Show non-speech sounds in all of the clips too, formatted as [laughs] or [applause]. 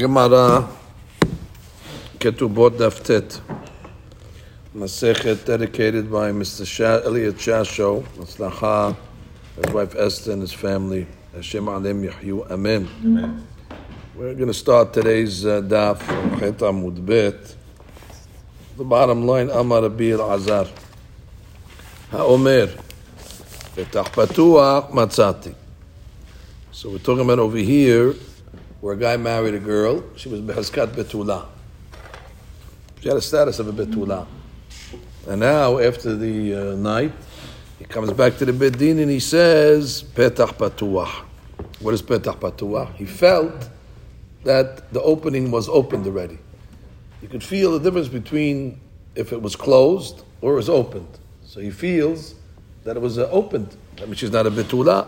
Gemara Ketubot Daftet. Masechet dedicated by Mr. Sha- Elliot Shasho, Maslacha, his wife Esther and his family. Hashem Alim Yahyu Amen. Amen. We're going to start today's uh, daf from Chet Amud Bet. The bottom line, Amar Rabbi Azar. HaOmer, Petach Patuach Matzati. So we're talking about over here, where a guy married a girl, she was Behazkat Betula. She had a status of a Betula. And now, after the uh, night, he comes back to the Bedin and he says, Petach Patuach. What is Petach Patuach? He felt that the opening was opened already. You could feel the difference between if it was closed or it was opened. So he feels that it was uh, opened, which is not a betula.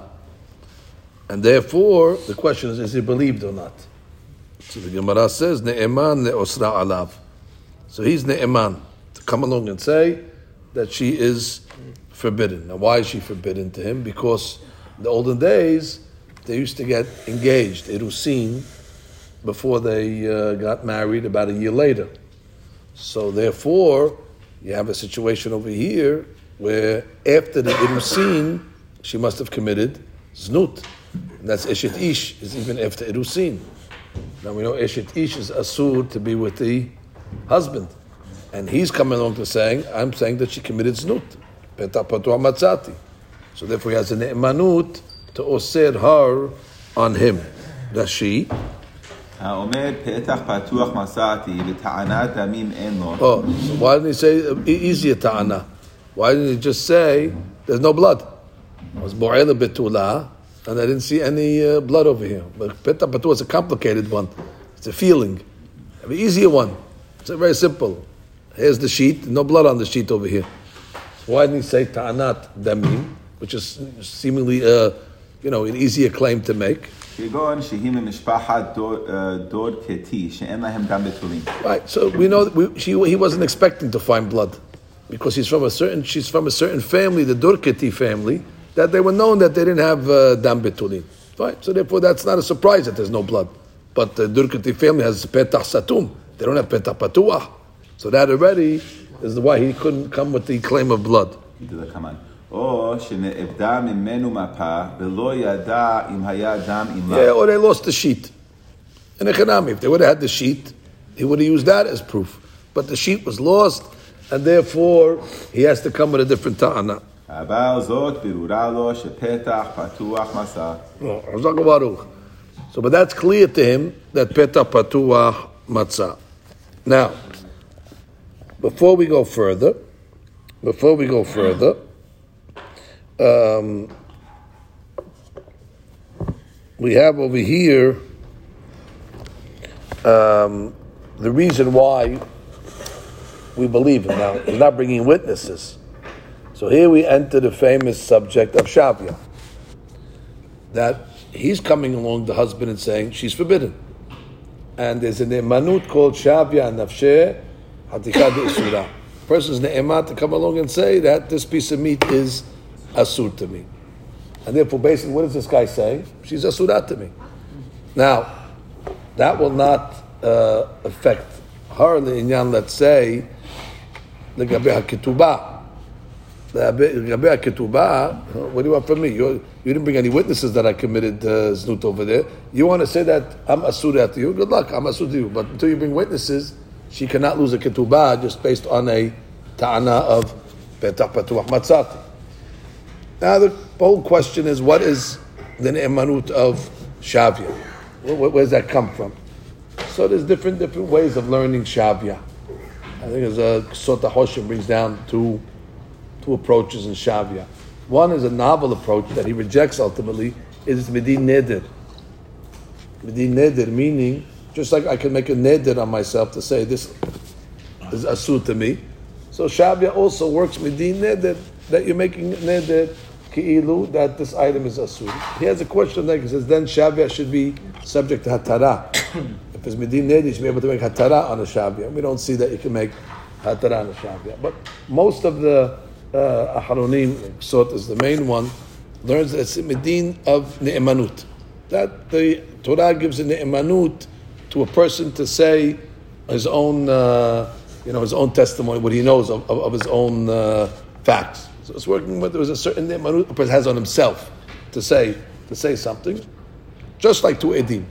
And therefore, the question is, is he believed or not? So the Gemara says, Ne'eman le'osra alav. So he's Ne'eman, to come along and say that she is forbidden. Now, why is she forbidden to him? Because in the olden days, they used to get engaged, Irusin, before they uh, got married about a year later. So therefore, you have a situation over here where after the Irusin, she must have committed Znut. And that's Eshet Ish, is even after Irusin. Now we know Eshet Ish is Asur to be with the husband. And he's coming along to saying, I'm saying that she committed Znut. Peta Patua Matzati. So therefore he has a ne'emanut to osir her on him. That's she. העומד פתח פתוח מצאתי וטענת דמים אין לו. Oh, so why didn't he say uh, e- easier ta'ana? Why didn't he just say there's no blood? It was bo'ela betula, and I didn't see any uh, blood over here. But Peta Patua is a complicated one. It's a feeling. An easier one. It's a very simple. Here's the sheet, no blood on the sheet over here. Why didn't he say Ta'anat Damim, which is seemingly uh, you know, an easier claim to make? Right, so we know we, she, he wasn't expecting to find blood because he's from a certain, she's from a certain family, the Dorketi family, that they were known that they didn't have uh, dam betulin. Right? So therefore, that's not a surprise that there's no blood. But the Durkati family has petah satum. They don't have petah patuah. So that already is why he couldn't come with the claim of blood. Yeah, or they lost the sheet. In Echanami, if they would have had the sheet, he would have used that as proof. But the sheet was lost, and therefore he has to come with a different ta'ana. So, but that's clear to him that petach patuach matzah. Now, before we go further, before we go further, um, we have over here um, the reason why we believe him. Now, he's not bringing witnesses. So here we enter the famous subject of Shavia that he's coming along the husband and saying she's forbidden. And there's a ne'emanut called Shavya Nafsheh Hatikah Isura. Person's ne'emat to come along and say that this piece of meat is asur to me. And therefore, basically, what does this guy say? She's asura to me. Now, that will not uh, affect her let's say, the Gabi HaKetubah. What do you want from me? You, you didn't bring any witnesses that I committed uh, over there. You want to say that I'm asura to you? Good luck, I'm asur to you. But until you bring witnesses, she cannot lose a ketubah just based on a ta'ana of petach patuach matzati. Now the whole question is, what is the ne'emanut of Shavya? Where, where, does that come from? So there's different different ways of learning Shavya. I think as a Ketzot HaChoshen brings down two, two approaches in Shavya. One is a novel approach that he rejects ultimately, is Medin Neder. Medin Neder meaning, just like I can make a Neder on myself to say this is Asur to me. So Shavya also works Medin Neder, that you're making Neder Ki'ilu, that this item is Asur. He has a question there, he says, then Shavya should be subject to Hatara. [coughs] if it's Medin Neder, you should be able to make Hatara on a Shavya. We don't see that you can make Hatara on a Shavya. But most of the uh, Aharonim, Ketzot is the main one, learns that it's Medin of Ne'emanut. That the Torah gives a Ne'emanut to a person to say his own, uh, you know, his own testimony, what he knows of, of, of his own uh, facts. So it's working with there was a certain ne'emanut a person has on himself to say to say something, just like to edim,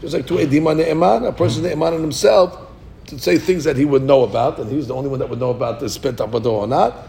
just like to edim on ne'eman, a person ne'eman on himself to say things that he would know about, and he's the only one that would know about this pet or not.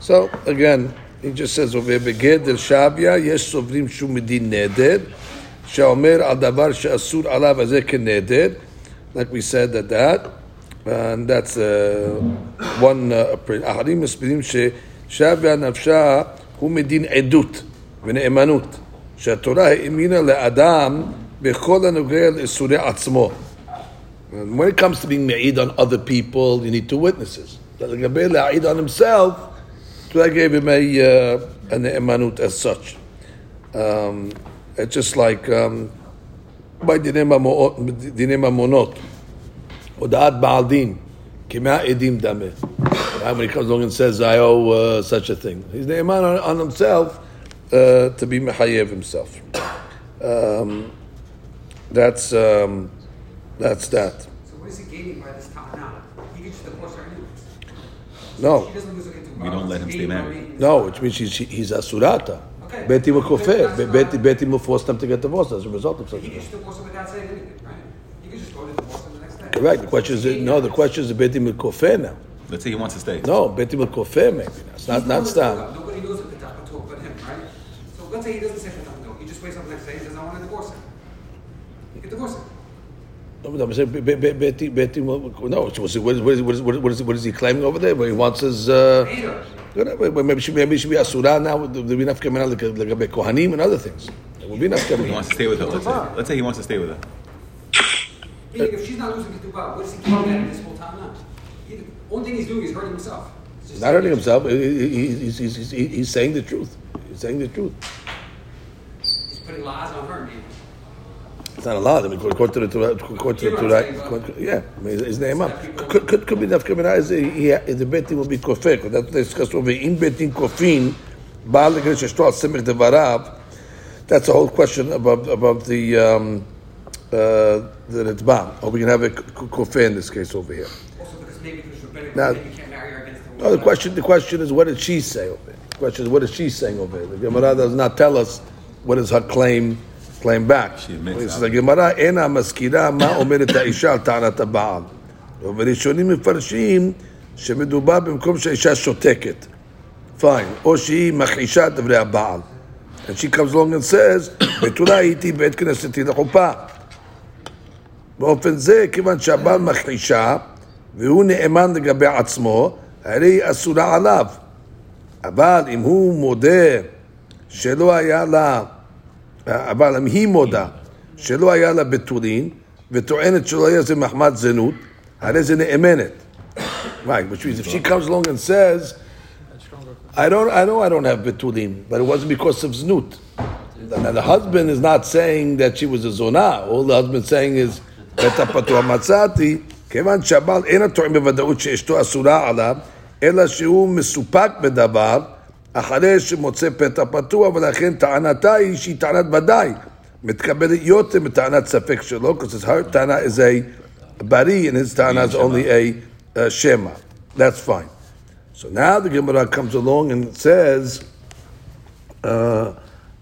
So again, he just says over here, בגדר שביה יש סוברים שום מדין נדר, שאומר על דבר שאסור עליו הזה כנדר, like we said that that, and that's uh, one uh, approach. אחרים מסבירים ששביה נפשה הוא מדין עדות ונאמנות, שהתורה האמינה לאדם בכל הנוגע לאיסורי עצמו. And when it comes to being ma'id on other people, you need two witnesses. But לגבי להעיד on himself, So that gave him a uh, an emanut as such. Um, it's just like um, by dinema monot, odaat baaldin, kimah edim dameh. When he comes along and says, "I owe uh, such a thing," he's the on, on himself uh, to be mechayev himself. Um, that's um, that's that. So what is he gaining by this time now? He gets divorced already. No. He doesn't lose a get We don't let him stay married. No, which means he's, he's a surata. Okay. Beti will kofir. That's not- Beti, Beti will force them to get divorced as a result of such a He thing. gets divorced her without saying anything, right? He can just go to divorce her the next day. Correct. The question is, no, the question is Beti will now. Let's say he wants to stay. No, Beti will kofir maybe. now. It's not, He's not the stam. Nobody knows if the talk but him, right? So let's say he doesn't say no. He just wakes up the next day and says, I want to divorce her. He can divorce her. No, but I'm saying Be- Be- Be- Beti, Beti no, what is, what is, what is, what is, what is, what is he claiming over there? Where he wants his, uh, Hate her. whatever, maybe she, maybe she be asura now, there will be enough coming out like, like a kohanim and other things. There will be enough He wants to stay with her. Let's say, let's say he wants to stay with her. Meaning, if she's not losing ketubah, what is he getting at this whole time now? He, the only thing he's doing is hurting himself. It's Not hurting himself. He, he, he- he's, he's, he's, he's saying the truth. He's saying the truth. He's putting lies on her, maybe. It's not allowed. I mean, according to the Torah, according to the You know what I'm Torah, yeah, I mean, his name up. Could, could, could be out. He, he, the betin will be kofir. Because that's what they discussed over. In betin kofin, baal legresh eshto al semich devarav. That's the whole question about about the um, uh, the ritbam. Or we can have a kofir in this case over here. Also because maybe there's rabbinic, Now- maybe can't marry her against the No, the question the question is what did she say over here? The question is what is she saying over here? The Gemara does not tell us what is her claim claim back. The Gemara אינה מזכירה מה אומרת האישה על טענת הבעל. וראשונים מפרשים שמדובר במקום שהאישה שותקת. Fine. או שהיא מכחישה את דברי הבעל. And she comes along and says, בתולה הייתי בעת כנסתי לחופה. באופן זה, כיוון שהבעל מכחישה, והוא נאמן לגבי עצמו, הרי היא אסורה עליו. אבל אם הוא מודה שלא היה לה, אבל אם היא מודה שלא היה לה בתולין, וטוענת שלא היה זה מחמד זנות, הרי זה נאמנת. Right, which means if she comes along and says, I don't, I know I don't have betulin, but it wasn't because of znut. Now the husband is not saying that she was a zona. All the husband's saying is, "בטח פתוח מצאתי", כיוון שהבעל אין הטוען בוודאות שאשתו אסורה עליו, אלא שהוא מסופק בדבר, אחרי שמוצא פתח פתוח, ולכן טענתה היא שהיא טענת ודאי. מתקבלת יותר מטענת ספק שלו, because his her טענה is a bari, and his טענה is only a uh, shema. That's fine. So now the Gemara comes along and says, uh,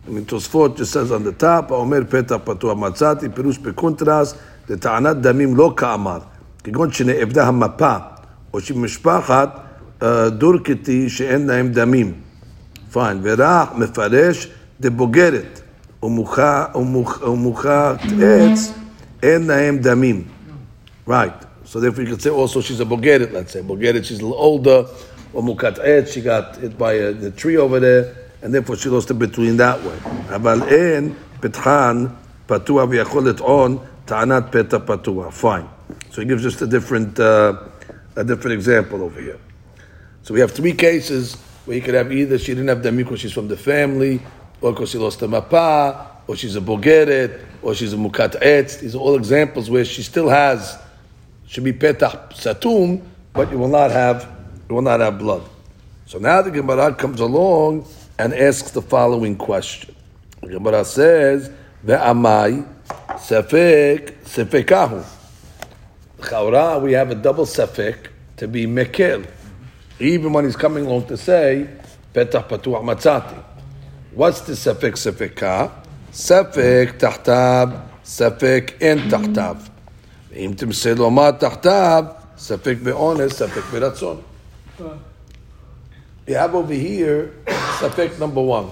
I mean, Tosfot just says on the top, האומר פתח פתוח מצאתי, פירוש בקונטרס, לטענת דמים לא כאמר, כגון שנאבדה המפה, או שמשפחת uh, דורקתי שאין להם דמים. פיין, ורח מפרש דבוגרת, ומוחה- ומוח- ומוחת עץ, אין להם דמים. Right. So therefore you could say also she's a bogeret, let's say. Bogeret, she's a little older. Or mukat et, she got hit by a, the tree over there, and therefore she lost a between that way. אבל אין פתחן פתוח ויכול לטעון Ta'anat peta patua. Fine. So he gives just a different, uh, a different example over here. So we have three cases where you could have either she didn't have dami because she's from the family, or because she lost a mapa, or she's a bogeret, or she's a mukat etz. These are all examples where she still has, should be petah satum, but you will not have, you will not have blood. So now the Gemara comes along and asks the following question. The Gemara says, "Ve'amai sefek sefekahu." Chaura, we have a double sefek to be mekel, even when he's coming along to say petah patuach matzati. What's the sefek sefeka? Sefek tahtav, sefek en tahtav. אם תמסה לו מה תחתיו, ספק באונס, ספק ברצון. You have over here, safek number one.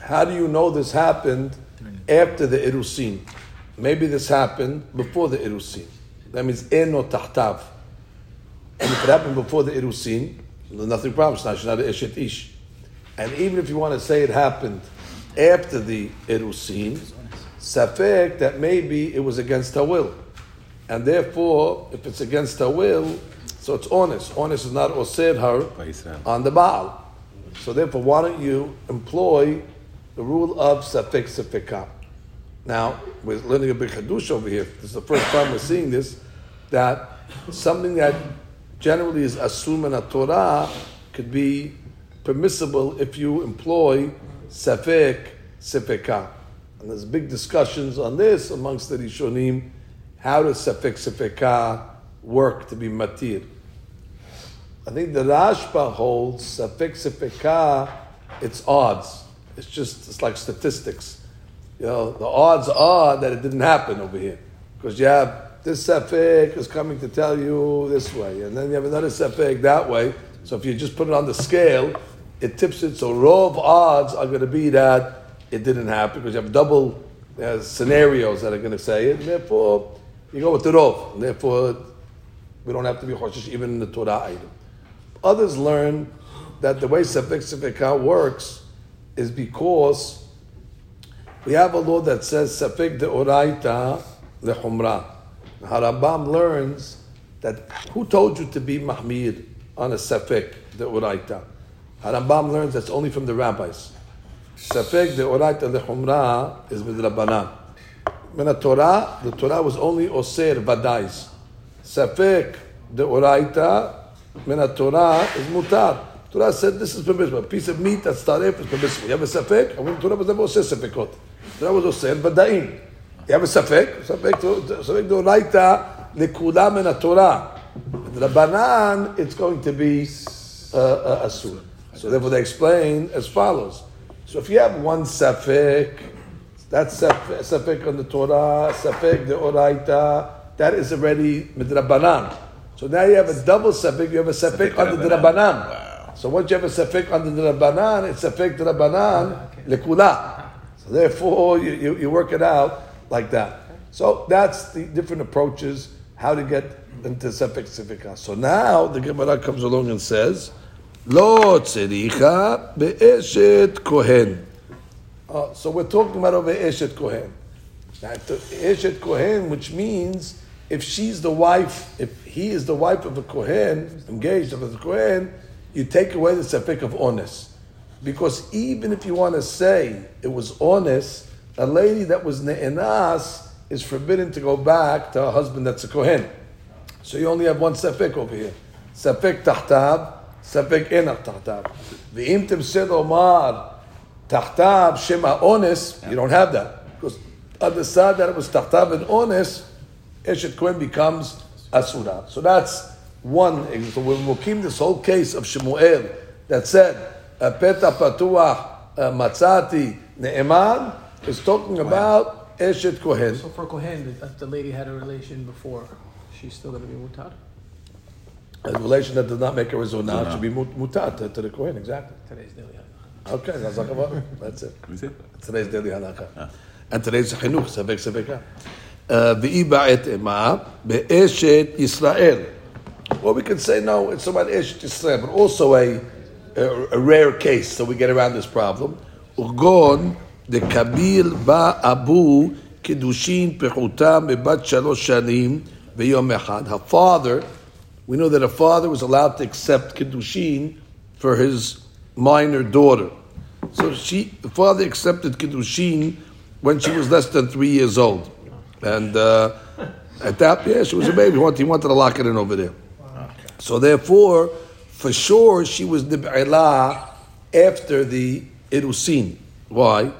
How do you know this happened after the Irusin? Maybe this happened before the Irusin. That means eno tahtav. And if it happened before the Irusin, nothing problem. It's not, not Eshet Ish. And even if you want to say it happened after the Irusin, safek that maybe it was against her will. And therefore, if it's against her will, so it's honest. Honest is not osir her on the Baal. So therefore, why don't you employ the rule of safek safeka? Now, we're learning a big hadush over here. This is the first time we're seeing this, that something that generally is in a Torah could be permissible if you employ safek safeka. And there's big discussions on this amongst the Rishonim. How does safek safeka work to be matir? I think the Rashba holds safek sefeka, it's odds. It's just it's like statistics. You know, the odds are that it didn't happen over here because you have this safek is coming to tell you this way, and then you have another safek that way. So if you just put it on the scale, it tips it. So rov odds are going to be that it didn't happen because you have double uh, scenarios that are going to say it. And therefore, you go with the rov. And therefore, we don't have to be choshish even in the Torah item. Others learn that the way Sefek Sefekah works is because we have a law that says Sefek de Oraita Harambam learns that who told you to be Mahmir on a Sefek de Oraita? Harambam learns that's only from the rabbis. Sefek de Oraita lechumra is midrabanan. When a Torah, the Torah was only Oser Vadais. Sefek de Oraita min Torah is mutar. Torah said this is permissible. A piece of meat that's taref is permissible. You have a safek? I mean, Torah was never osir safekot. Torah was osir v'da'im. You have a safek? Safek, safek doraita nekula min Torah. The Rabbanan, it's going to be uh, uh, asur. So therefore they explain as follows. So if you have one safek, that's safek on the Torah, safek the oraita, that is already midrabanan. So now you have a double sefik, you have a sefik under the Rabbanan. Wow. So once you have a sefik under the Rabbanan, it's sefik the Rabbanan lekula. So therefore, you, you, you, work it out like that. So that's the different approaches how to get into sefik sefika. So now the Gemara comes along and says, Lo tzericha be'eshet kohen. Uh, so we're talking about over eshet kohen. Now, eshet kohen, which means if she's the wife, if he is the wife of a Kohen, engaged of a Kohen, you take away the safek of honest. Because even if you want to say it was honest, a lady that was ne'enas is forbidden to go back to her husband that's a Kohen. So you only have one safek over here. Safek tahtab, safek enach tahtab. V'im timsed omar tahtab shema honest, you don't have that. Because on the side that it was tahtab and honest, Eshet Kohen becomes Asura. So that's one. So when we keep this whole case of Shemuel that said, Peta Patuach uh, Matzati Ne'eman, is talking about Eshet Kohen. So for Kohen, if the lady had a relation before, she's still going to be mutar? A relation that does not make her a zonah should be mutar to, to the Kohen, exactly. Today's daily Okay, that's That's it. Today's daily halakha. And today's chinuch, sevek seveka. Ah. Uh, V'i ba'et ema be'eshet Yisrael. Well, we can say no, it's about Eshet Yisrael, but also a, a, a, rare case, so we get around this problem. Urgon de kabil ba abu קידושין פחותה מבת שלוש שנים ויום אחד. Her father, we know that a father was allowed to accept kiddushin for his minor daughter. So she, the father accepted kiddushin when she was less than three years old, and uh, at that, yeah, she was a baby. He wanted, he wanted to lock it in over there. So therefore, for sure, she was nib'ela after the irusin. Why?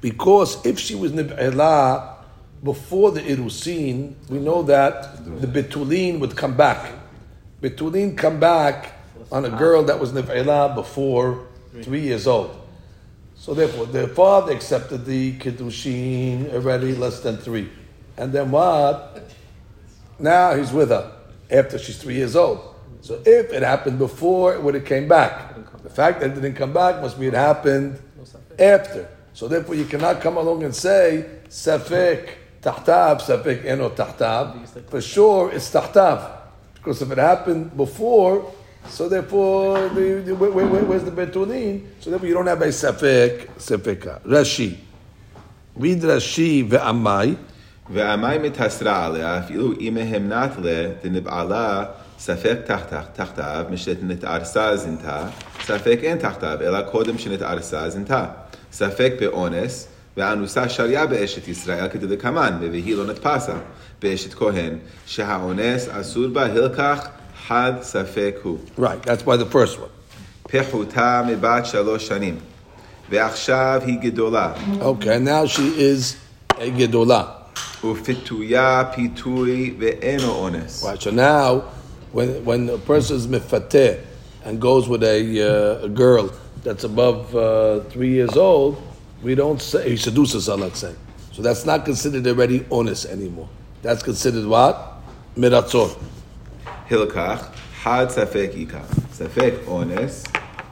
Because if she was nib'ela before the irusin, we know that the betulin would come back. Betulin come back on a girl that was nib'ela before three years old. So therefore, the father accepted the kiddushin already less than three, and then what? Now he's with her after she's three years old. So if it happened before, it would have came back. The fact that it didn't come back must be it happened after. So therefore, you cannot come along and say safek tahtav, safek eno tahtav. For sure, it's tahtav because if it happened before, so therefore, the, the, where, where, where's the betulin? So therefore, you don't have a safek safeka. Rashi, read Rashi ve'amai. ועמי מתסרה עליה, אפילו אם המנת לה, דנבעלה ספק תחתיו, משנתערסה זינתה, ספק אין תחתיו, אלא קודם שנתערסה זינתה. ספק באונס, ואנוסה שריה באשת ישראל כדלקמן, והיא לא נתפסה באשת כהן, שהאונס אסור בה הלקח חד ספק הוא. Right, that's by the first one. פחותה מבת שלוש שנים, ועכשיו היא גדולה. Okay, now she is a gedola. ופיתויה פיתוי ואינו אונס. Right, so now, when, when a person is mifateh and goes with a, uh, a girl that's above uh, three years old, we don't say, he seduces her, let's say. So that's not considered already onus anymore. That's considered what? Miratzon. Hilkach, had safek ikach. Safek ones,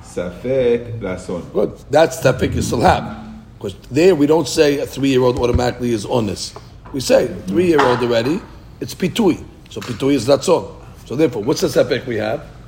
safek lason Good. That's safek you still have. Because there we don't say a three year old automatically is honest. We say three year old already, it's pitui. So pitui is ratzon. So therefore, what's the safek we have?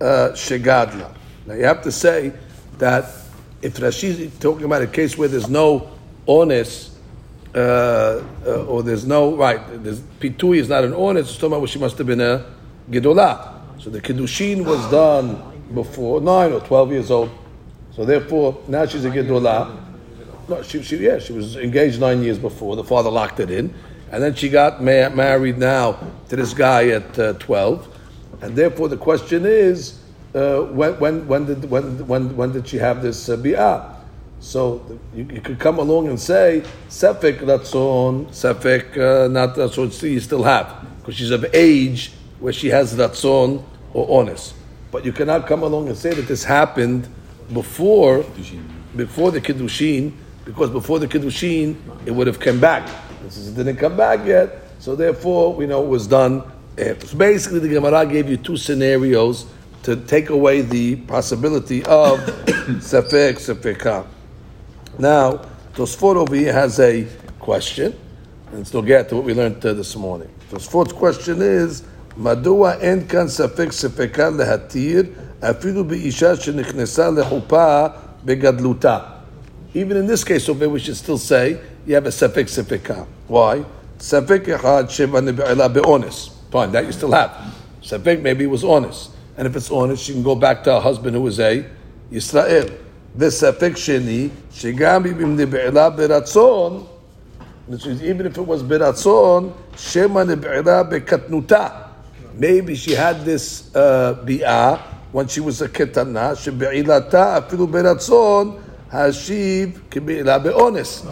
Uh, shegadla. Now you have to say that if Rashi is talking about a case where there's no onus, uh, uh, or there's no right. There's, pitui is not an onus. It's talking about she must have been a gedola. So the kedushin was done before nine or twelve years old. So therefore, now she's a gedola. No, she, she, yeah, she was engaged nine years before. The father locked it in, and then she got ma- married now to this guy at uh, twelve and therefore the question is, uh, when, when, when did when, when, when did she have this uh, bi'ah? So you, you could come along and say sefek ratzon, sefek uh, not ratzon. See, you still have because she's of age where she has ratzon or honest. But you cannot come along and say that this happened before before the kiddushin, because before the kiddushin it would have come back. This didn't come back yet, so therefore we know it was done. After. So basically, the Gemara gave you two scenarios to take away the possibility of [coughs] sefek sefekah. Now, Tosfot over here has a question, and still get to what we learned uh, this morning. Tosfot's question is, מדוע אין כאן ספק ספקה להתיר אפילו באישה שנכנסה לחופה בגדלותה? Even in this case over here, we should still say, you have a sefek sefeka. Why? Sefek echad sheva nebe'ela be'onis. Fine, that you still have. Sefek maybe it was honest. And if it's honest, she can go back to her husband who was a Yisrael. וספק שני, שגם אם נבעלה ברצון, which is even if it was ברצון, שמא נבעלה בקטנותה. Maybe she had this uh, ביאה when she was a קטנה, שבעילתה אפילו ברצון, השיב כבעילה באונס.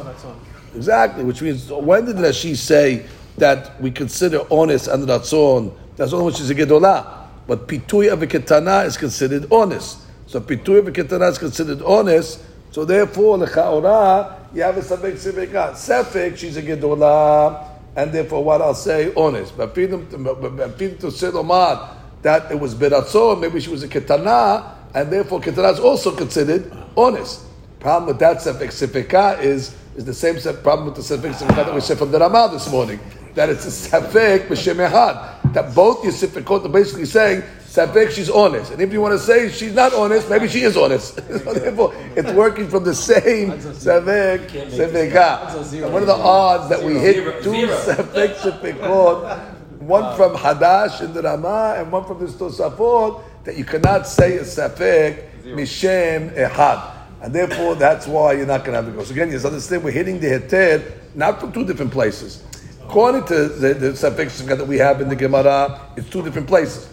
Exactly, which means when did Rashi say that we consider honest and ratzon? That's only when she's a gedolah. But pitui ketana is considered honest. So pitui ketana is considered honest. So therefore, lechaora, you have a sefek sefeka. Sefek, she's a gedolah. and therefore what I'll say honest. But Pidim to Silomad that it was beratzon, maybe she was a ketana, and therefore ketana is also considered honest. Problem with that sefek is is the same problem with the sefek that we said from the Ramah this morning. That it's a sefek b'shem ehad. That both your sefekot are basically saying sefek she's honest, and if you want to say she's not honest, maybe she is honest. [laughs] so therefore, it's working from the same sefek sefeka. What are the odds that we hit two sefek sefekot? [laughs] One from Hadash in the Ramah and one from the Tosafot that you cannot say a sefek mishem ehad. And therefore, that's why you're not going to have the go. So again, you understand, we're hitting the heter not from two different places. According to the, the suffix that we have in the Gemara, it's two different places.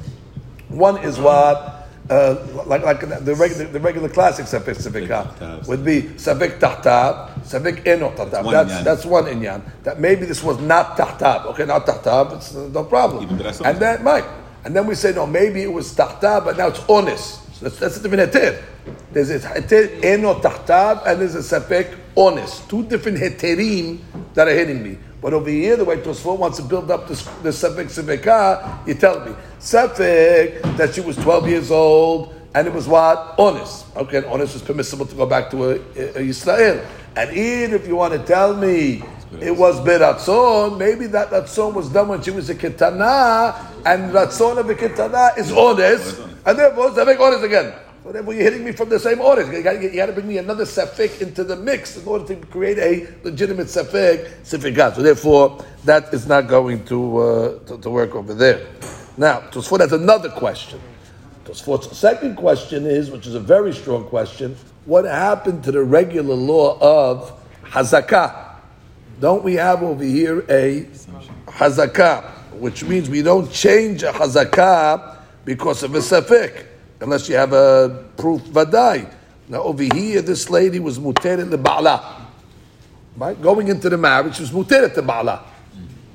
One is what uh, like like the regular the regular classic suffix would be safek tahtab, safek eno tahtab. That's that's one inyan. That maybe this was not tahtab. Okay, not tahtab. It's uh, no problem. And then Mike, and then we say no, maybe it was tahtab, but now it's honest. So that's, that's a different heter. There's a heter eno tahtab, and there's a safek honest. Two different heterim that are hitting me. But over here, the way Tosfot wants to build up the, the Sefek Sefeka, you tell me. Sefek, that she was 12 years old, and it was what? Honest. Okay, honest is permissible to go back to a, a, a Israel. And even if you want to tell me it was Beratzon, maybe that Ratzon was done when she was a Ketana, and Ratzon of a Ketana is honest, and therefore Sefek honest again. Therefore, you're hitting me from the same order. You got, you got to bring me another safek into the mix in order to create a legitimate safek sifikat. So therefore, that is not going to, uh, to, to work over there. Now, Tosfot has another question. Tosfot's second question is, which is a very strong question, what happened to the regular law of hazakah? Don't we have over here a hazakah, which means we don't change a hazakah because of a safek unless you have a proof vadai. Now over here, this lady was muteret leba'ala. Right? Going into the marriage, she was muteret to ba'ala.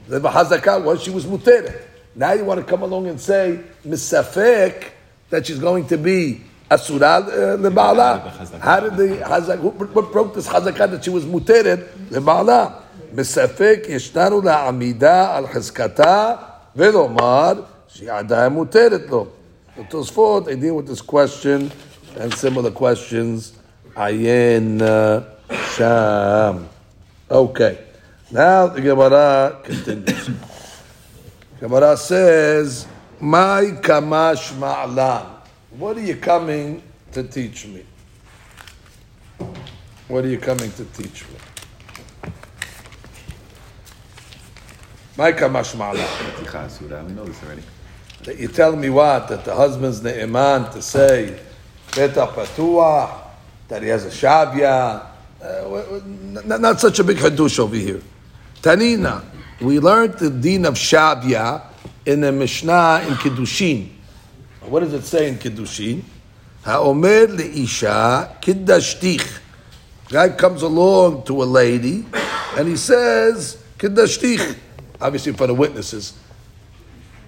The hazakah was she was muteret. Now you want to come along and say misafek that she's going to be asura uh, leba'ala. How did the hazak? What broke this hazakah that she was muteret leba'ala? מספק ישננו לעמידה על חזקתה ולומר שהיא עדיין מותרת לו. the Tosfot, they deal with this question and similar questions. Ayin uh, Sham. Okay. Now the Gemara continues. [coughs] Gemara says, My kamash ma'lan. What are you coming to teach me? What are you coming to teach me? My kamash ma'lan. We know this already that you tell me what? That the husband's ne'eman to say, Beta Patuah, that he has a Shavya. Uh, not, not, such a big hadush over here. Tanina, we learned the din of Shavya in the Mishnah in Kiddushin. What does it say in Kiddushin? Ha'omer le'isha kiddashtich. Guy comes along to a lady and he says, kiddashtich. Obviously front of witnesses.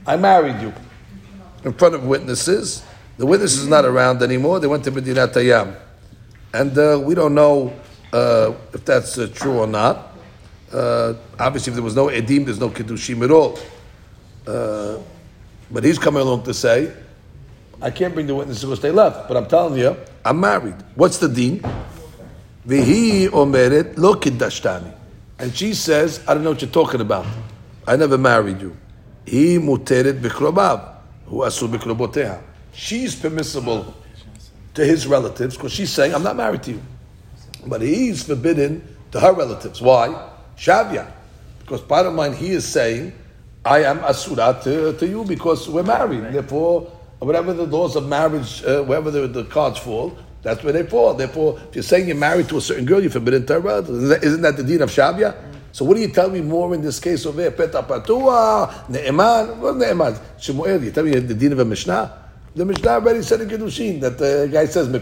I married you in front of witnesses. The witness is not around anymore. They went to Medina Tayyam. And uh, we don't know uh, if that's uh, true or not. Uh, obviously, if there was no Edim, there's no Kiddushim at all. Uh, but he's coming along to say, I can't bring the witnesses because they left. But I'm telling you, I'm married. What's the deen? Vihi omeret lo kiddashtani. And she says, I don't know what you're talking about. I never married you. He muteret bikrobav. Who asu. She's permissible to his relatives because she's saying, I'm not married to you. But he's forbidden to her relatives. Why? Shavya. Because bottom line, he is saying, I am asura to, to you because we're married. Therefore, whatever the laws of marriage, uh, wherever the, the cards fall, that's where they fall. Therefore, if you're saying you're married to a certain girl, you're forbidden to her relatives. Isn't that the deed of Shavya? So what do you tell me more in this case over here? Peta patua, ne'eman, what ne'eman? Shemuel, you tell me the din of a Mishnah? The Mishnah already said in Kiddushin that the guy says,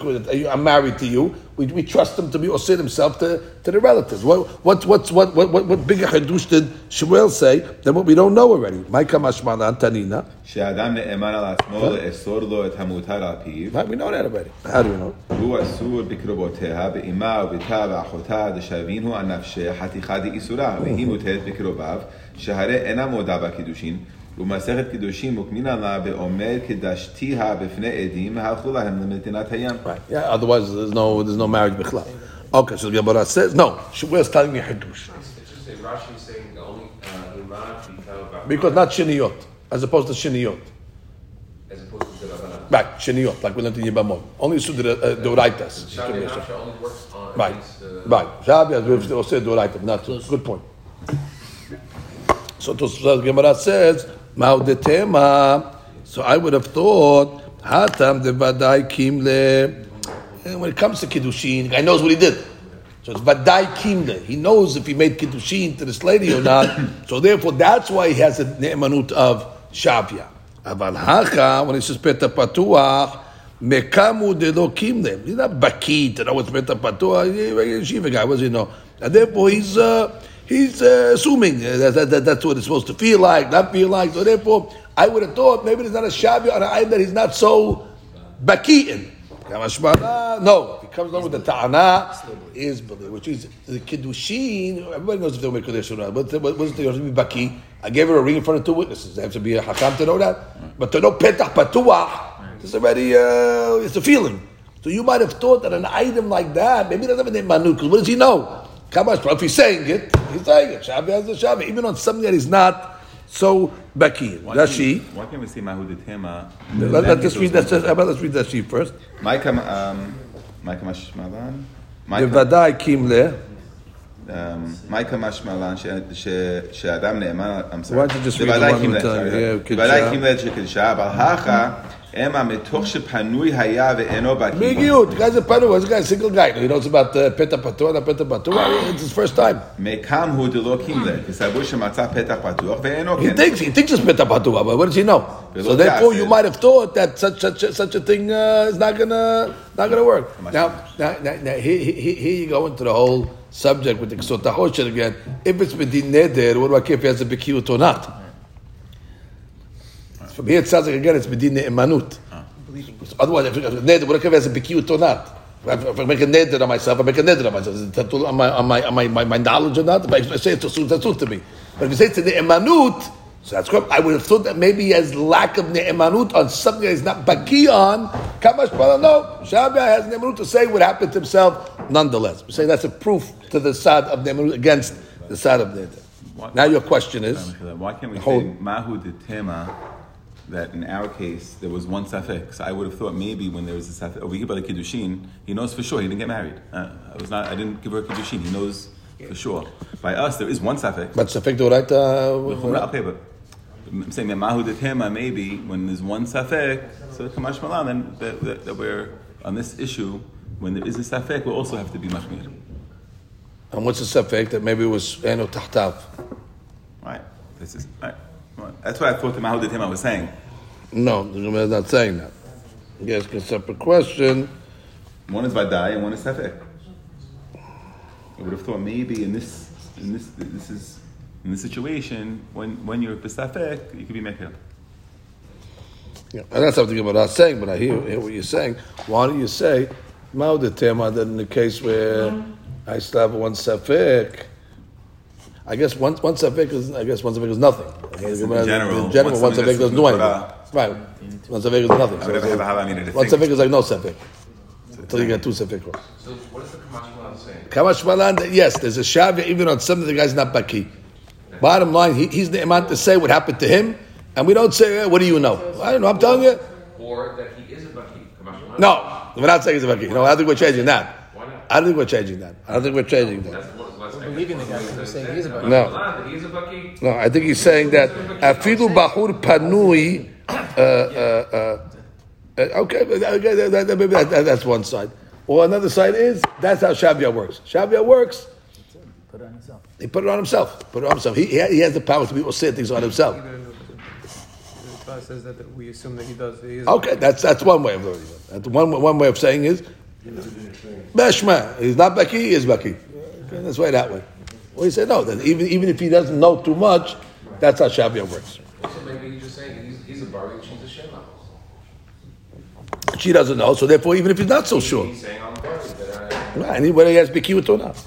I'm married to you. We, we trust him to be osir himself to, to the relatives. What, what, what, what, what, what, what bigger Hadush did Shemuel say than what we don't know already? Maika mashmalan tanina. שאדם נאמן על עצמו לאסור לו את המותר על פיו. We know that already. How do we know? הוא אסור בקרובותיה, באמה וביתה ואחותה דשאבינו על נפשה חתיכה דאיסורה, והיא מותרת בקרוביו, שהרי אינה מודה בקידושין, ומסכת קידושים לה קדשתיה בפני עדים, הלכו להם למדינת הים. Right, yeah, otherwise there's no, there's no marriage בכלל. Okay, so the Gemara says, no, she was telling me Hidush. Because not Shiniyot, as opposed to Shiniyot. As opposed to Right, Shiniyot, like we learned in Yevamot. Only Sudra uh, Doraitas. Right. only Right, right. as we've also Doraitas, not Good point. So to Gemara says, Maudetema. So I would have thought Hatam de Vadai Kimle. And when it comes to Kiddushin, guy knows what he did. So it's Vadai Kimle. He knows if he made Kiddushin to this lady or not. so therefore, that's why he has a ne'emanut of Shavya. Aval Hacha, when he says Patuach, Mekamu de lo Kimle. He's not Baki to know what's Peta Patuach. He's a yeshiva guy, what does he know? And therefore, he's, uh, he's uh, assuming that, that, that that's what it's supposed to feel like, not feel like. So therefore, I would have thought maybe there's not a Shavya on an item that he's not so Baki in. No. He comes along with the ta'ana, is which is the kiddushin. Everybody knows if they'll make kaddish or not. But what was the to be baki? I gave her a ring in front of two witnesses. They have to be a hakam to know that. But to know petach patuach, it's already uh, it's a feeling. So you might have thought that an item like that, maybe doesn't have a name manu, because what does he know? Kamash, if he's saying it, he's saying it. Shavi has the shavi, even on something that is not so baki. Why That's can't we- she. Why can't we say Mahudetema? Let, let, us read that. How about let's read that she first. Maika um, Maika Mashmalan. בוודאי קימלה, מייקה משמלן שאדם נאמן, I'm sorry. Why don't you just read בוודאי the one קימלה, with the- sorry. yeah, בוודאי קדשה. קימלה שקידשה, אבל הכה, Big guy's a panu, What's a guy, single guy. He knows about the Petah Patuach, the Petah Patuach. It's his first time. He thinks, he thinks it's Petah Patuach, but what does he know? So therefore, you might have thought that such such such a thing uh, is not gonna not gonna work. Now, now, now, now here, here, you go into the whole subject with the Ketzot HaChoshen again. If it's Medin Neder, what do I care if he has a Bekiyut or not? From here it sounds like again it's Medin Emanut. Otherwise, if it's Neder, what do I he has a Bekiyut or not? If I make a neder on myself, I make a neder on myself. Is it on my, on my, on my, my, my knowledge or not? If I say it's tatul, tatul to me. But if you say it's a ne'emanut, so that's correct. I would have thought that maybe he has lack of ne'emanut on something that he's not baki on. Kamash no. Shabbat has ne'emanut to say what happened to himself nonetheless. We say that's a proof to the side of ne'emanut against the side of neder. Now your question is, Why can't we hold, say Hold. Mahudetema that in our case there was one safek? So I would have thought maybe when there was a safek over here by the kiddushin, he knows for sure he didn't get married. Uh, I was not. I didn't give her a kiddushin. He knows for sure. By us, there is one safek. but Safek Doraita, Okay, but I'm saying that Mahudetema maybe when there's one safek, so Kamash Malan, then that, that, that we're on this issue. When there is a safek, we'll also have to be machmir. and what's the Safek that maybe it was Eno Tahtav? Right. This is right. That's what I thought the Mahudetema was saying. No, the Gemara is not saying that. Yes, a separate question. One is Vadai and one is Safek. I would have thought maybe in this, in this, this is in this situation when when you're Besafek, you could be Mekah. Yeah, and that's something about us saying, but I hear, hear what you're saying. Why don't you say, Mao de that in the case where I still have one Safek, I guess once once a Safek is, I guess once a Safek is nothing. in general, in general, one what's something Safek doesn't do anything. Right. One Safek is nothing. I would never have a halal needed to One is like no Safek. Until you get two Safek. So what is the Kamash Malan saying? Kamash Malan, that yes, there's a Shavya even on something the guy's not Baki. Bottom line, he, he's the Iman to say what happened to him, and we don't say, eh, what do you know? I don't know, I'm telling you. Or that he is a Baki. Kamash Malan? No, we're not saying he's a Baki. No, I don't think we're changing that. Why not? I don't think we're changing that. I don't think we're changing that. That's what believing the guy when he's saying he's a Baki. No. Malan, that he is a Baki. No, I think he's saying that afilu bahur panui. Uh, uh, uh, uh, okay, okay, that, that, maybe that, that, that's one side. Or another side is that's how Shavya works. Shavya works. Put it on himself. He put it on himself. Put it on himself. He, he, he has the power to be able to say things on himself. Says that we assume that he does. He Okay, that's that's one way of learning it. That's one one way of saying is Beshma. He's not Baki, he is Baki. Okay, that's why that way. Well, he said no. Then even even if he doesn't know too much, that's how Shavya works. So maybe he's just saying he's, he's a Bari she's a Shema. She doesn't know, so therefore, even if he's not so sure, He's saying I'm Bari, that I. right, he has Baki or not.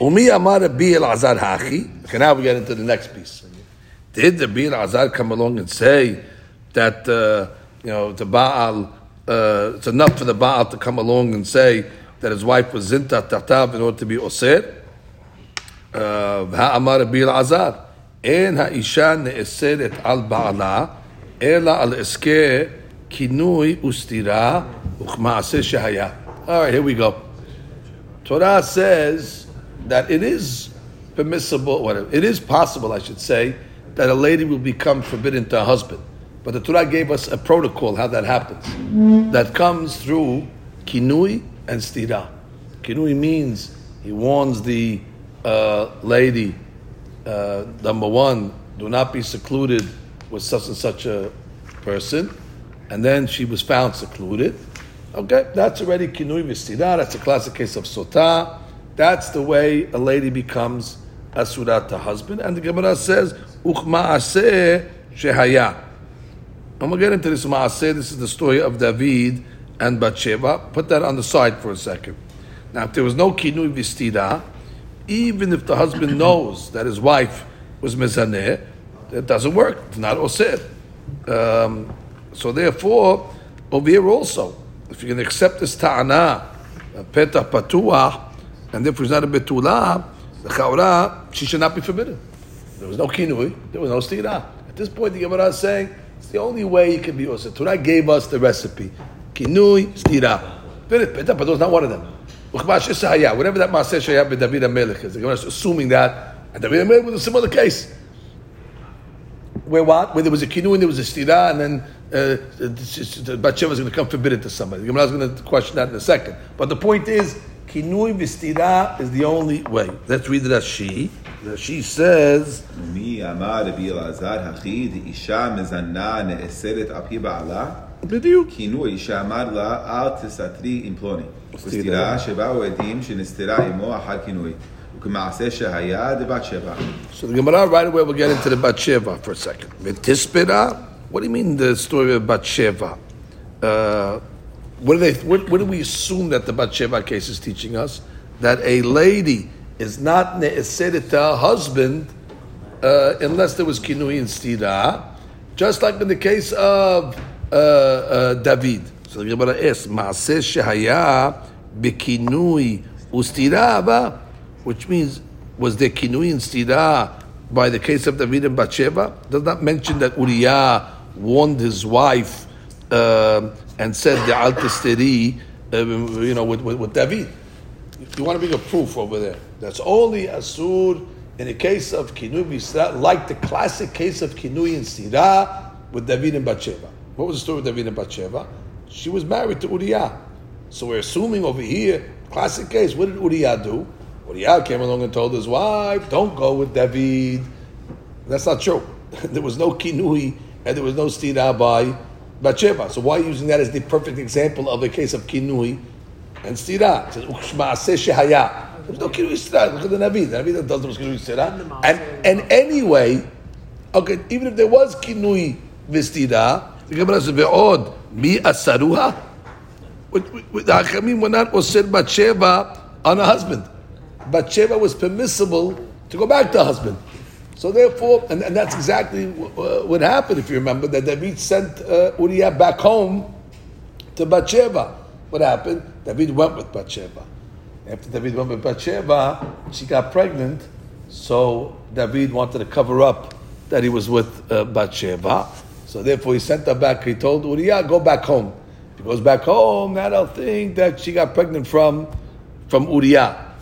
Umi Amar Bi El Azar Hachi. Okay, now we get into the next piece. Did the Bir Azar come along and say that uh, you know the Baal? uh, it's enough for the Baal to come along and say that his wife was Zinta Tatav in order to be Osir. Uh, Ha'amar Rabbi Elazar. אין האישה נאסרת על בעלה, אלא על עסקי כינוי וסתירה וכמעשה שהיה. All right, here we go. Torah says that it is permissible, whatever, it is possible, I should say, that a lady will become forbidden to a husband. But the Torah gave us a protocol how that happens. That comes through kinui and stira. Kinui means he warns the uh, lady, uh, number one, do not be secluded with such and such a person, and then she was found secluded. Okay, that's already kinui v'stira. That's a classic case of sota. That's the way a lady becomes asurat to husband. And the Gemara says, uchma'aseh shehaya. I'm going to get into this ma'aseh. This is the story of David and Bathsheba. Put that on the side for a second. Now, if there was no kinui v'stira, even if the husband [coughs] knows that his wife was mezaneh, it doesn't work. It's not osir. Um, so therefore, over here also, if you can accept this ta'ana, petah patuah, and therefore it's not a betulah, the chaura, she should not be forbidden. There was no kinui, there was no stira. At this point, the Gemara is saying the only way you can be osir. Torah gave us the recipe: kinui, stira. Petah patuah is not one of them. Whatever that Maaseh Shaya by David HaMelech is, is assuming that, and David HaMelech was a similar case. Where what? Where there was a kinu and there was a stira, and then uh, Bathsheba is going to come forbid it to somebody. The Gemara is going to question that in a second. But the point is, kinui v'stira is the only way. Let's read it as she. She says, מי אמר רבי אלעזר, הכי דאישה מזנה נאסרת על פי בעלה? בדיוק. כינוי שאמר לה, אל תסתרי עם פלוני. וסתירה שבאו עדים שנסתרה עמו אחר כינוי. וכמעשה שהיה דבת שבע. So the Gemara right away will get into the Bathsheba for a second. V'tispira? What do you mean the story of Bathsheba? Uh, what do they? What, what do we assume that the Bathsheba case is teaching us? That a lady is not ne'eseret to her husband uh, unless there was kinui and stira, just like in the case of uh, uh, David. So the Gemara asks, "Maaseh shehaya bekinui ustira which means was there kinui and stira by the case of David and Bathsheba? Does not mention that Uriah warned his wife um and said the al um, you know, with, with, with David. You want to bring a proof over there. That's only asur in the case of kinui like the classic case of kinui and sira with David and Bathsheba. What was the story with David and Bathsheba? She was married to Uriah. So we're assuming over here, classic case, what did Uriah do? Uriah came along and told his wife, don't go with David. That's not true. [laughs] there was no kinui and there was no stira by Bathsheba. So why using that as the perfect example of a case of kinui and stira? It says, "U'shma'aseh shehaya." There's no kinui stira. Look at the Navi. The Navi that does those kinui stira. And, and anyway, okay, even if there was kinui v'stira, the Gemara says, "Ve'od mi asaruha." The Hachamim were not osir Bathsheba on a husband. Bathsheba was permissible to go back to husband. So therefore, and, and that's exactly uh, what happened, if you remember, that David sent uh, Uriah back home to Bathsheba. What happened? David went with Bathsheba. After David went with Bathsheba, she got pregnant, so David wanted to cover up that he was with uh, Bathsheba. So therefore, he sent her back. He told Uriah, "Go back home." If he goes back home, now they'll think that she got pregnant from from Uriah.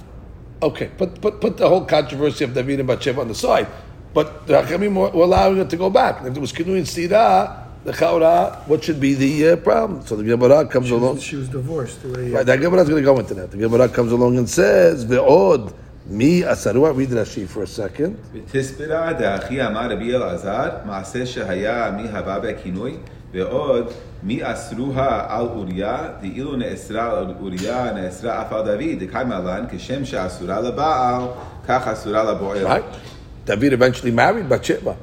Okay, put, put, put the whole controversy of David and Bathsheba on the side. But the Hachamim were, were allowing her to go back. And if there was Kinu and Sira, the Chaura, what should be the uh, problem? So the Gemara comes She along. was, she was divorced. already. Right, the Gemara is going to go into that. The Gemara comes along and says, Ve'od mi asarua. Read Rashi for a second. ותספרה דאחי אמר רבי אלעזר, מעשה שהיה מי הבא בכינוי, ועוד מי אסרוה על אוריה, דאילו נאסרה על אוריה, נאסרה אף על דוד, דקיימה לן, כשם שאסורה לבעל, כך אסורה לבועל. Right? David eventually married Bathsheba.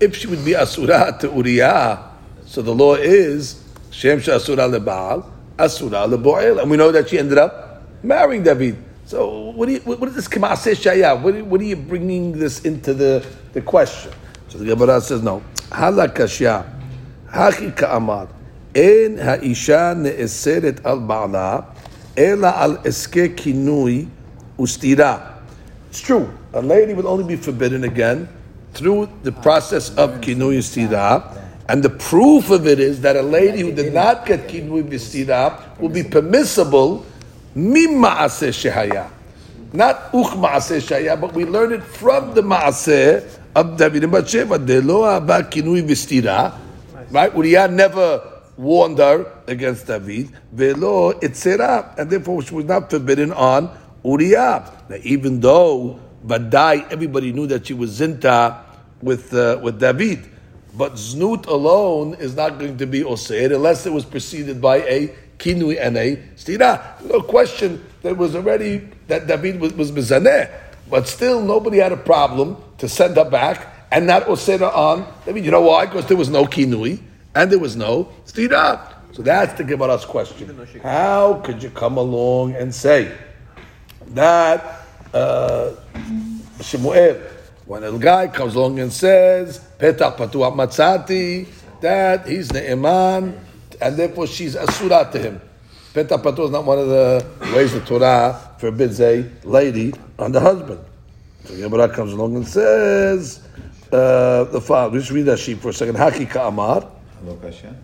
If she would be asura to Uriah, so the law is Shem asura leBaal, asura leBoel, and we know that she ended up marrying David. So what, you, what is this Kamaseh Shaya? What, are- what are you bringing this into the, the question? So the Gemara says no. Halakashya, haki ka'amar, en ha'isha ne'eseret al ba'ala, ela al eske kinui ustira. It's true. A lady will only be forbidden again through the process of kinui ustira. And the proof of it is that a lady who did not get kinui ustira will be permissible mimma shehaya. Not uch ma'aseh shaya, but we learn it from the ma'aseh of David and Bathsheba. Delo haba kinui v'stira. Right? Uriah never warned her against David. Velo itzera. And therefore she was not forbidden on Uriah. Now even though Badai, everybody knew that she was zinta with, uh, with David. But znut alone is not going to be osir unless it was preceded by a kinui and a stira. No question there was already that David was, was mizaneh, but still nobody had a problem to send her back and not osir on. I mean, you know why? Because there was no kinui and there was no stira. So that's the Gemara's question. How could you come along and say that Shemuel, when a guy comes along and says, Petach Patuah Matzati, that he's Ne'eman, and therefore she's Asura to him. Petah Patuah is not one of the ways the Torah forbids a lady on the husband. So Yehuda comes along and says, uh, the father, just read that sheep for a second. Haki Ka'amar. Hello, Kasha.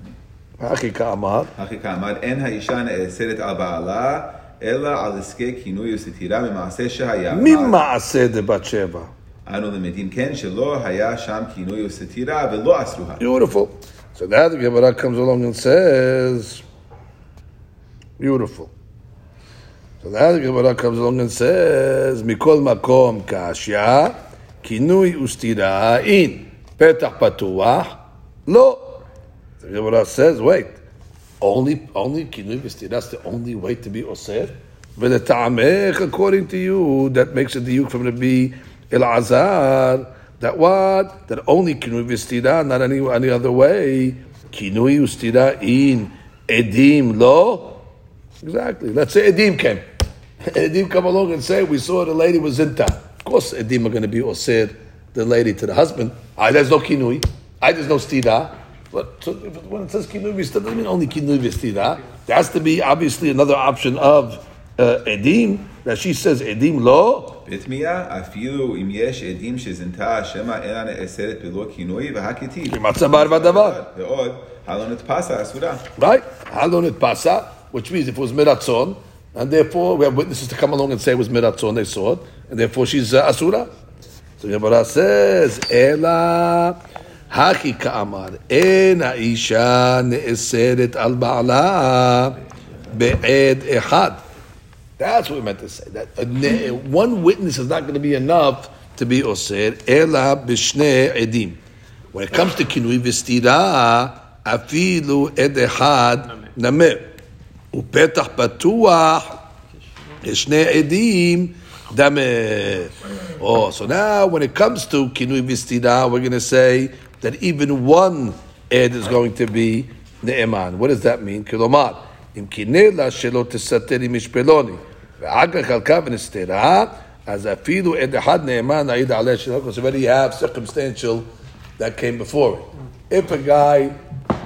Haki Ka'amar. Haki Ka'amar. En ha'ishan eseret Al Ba'ala. אלא על עסקי כינוי וסתירה ממעשה שהיה. ממעשה דבת שבע. אנו למדים כן שלא היה שם כינוי וסתירה ולא אסרוה. Beautiful. So now the Gemara comes along and says, beautiful. So now the Gemara comes along and says, מכל מקום קשיא, כינוי וסתירה אין, פתח פתוח, לא. The Gemara says, wait, only, only kinui v'stir. That's the only way to be osir. V'letamech, according to you, that makes a diuk from Rabbi Elazar. That what? That only kinui vistida, not any any other way. Kinui ustida in edim lo. Exactly. Let's say edim came. edim come along and say we saw the lady was in town. Of course, edim are going to be osir the lady to the husband. I there's no kinui. I there's no stida. But so if, when it says kinui v'stira, doesn't mean only kinui v'stira. There has to be obviously another option of uh, edim that she says edim lo. בתמיהה, אפילו אם יש עדים שזינתה שמא אינה נאסרת בלא כינוי והכתיב. מצא בר בדבר. ועוד, הלא נתפסה אסורה. Right? Halon it pasa, which means if it was miratzon, and therefore we have witnesses to come along and say it was miratzon, they saw it, and therefore she's uh, asura. So Gemara says, Ela haki ka'amar, en ha'isha ne'eseret al ba'ala be'ed echad. That's what we meant to say. That a ne- one witness is not going to be enough to be osir. Ela b'shnei edim. When it comes to kinui v'stira, afilu ed echad nameh. ופתח פתוח לשני עדים דמה. Oh, so now when it comes to kinui v'stira, we're going to say that even one ed is going to be ne'eman. What does that mean? כלומר, אם קינא לה שלא תסתר עם משפלוני, ואחר כך הלכה ונסתרה, אז אפילו עד אחד נאמן העיד עליה שלא, because already you have circumstantial that came before it. If a guy,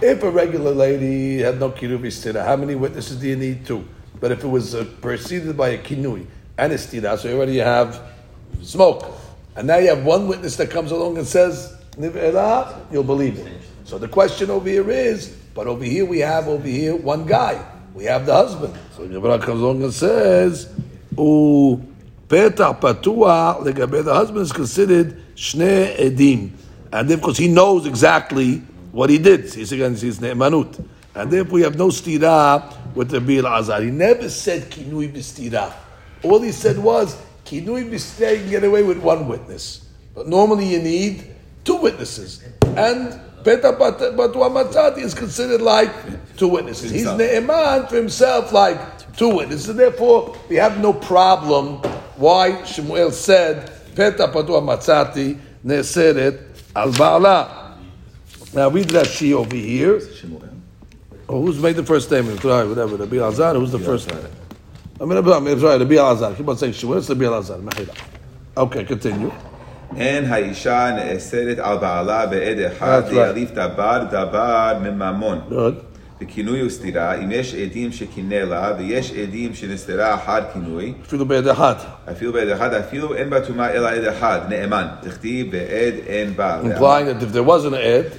if a regular lady had no kinui v'stira, how many witnesses do you need? Two. But if it was uh, preceded by a kinui and a stira, so you already have smoke. And now you have one witness that comes along and says, Niv'ela, you'll believe it. So the question over here is, but over here we have over here one guy. We have the husband. So Gemara comes along and says, U petah patua the husband is considered shne edim. And of course he knows exactly what he did. He's again he's ne'emanut. And therefore we have no stira with the Bil Azar. He never said kinui b'stira. All he said was kinui b'stira you can get away with one witness. But normally you need two witnesses. And Peta Patua Matzati is considered like two witnesses. He's Ne'eman for himself like two witnesses. Therefore, we have no problem why Shemuel said Peta Patua Matzati Ne'eseret Al Ba'ala. Now read Rashi over here. Oh, who's made the first statement? Right, whatever. Rabbi Elazar, who's the first? I mean, I'm sorry, Rabbi Elazar. Keep on saying Shemuel, it's Rabbi Elazar. Okay, continue. אין האישה נאסרת על בעלה בעד אחד. להליף דבר דבר מממון. וכינוי הוא סתירה, אם יש עדים שקינא לה ויש עדים שנסתרה אחת כינוי, אפילו ביד אחת. אפילו בעד אחד, אפילו אין בה טומאה אלא עד אחד, נאמן. תכתיב בעד אין בה. Implying that if there wasn't an ed,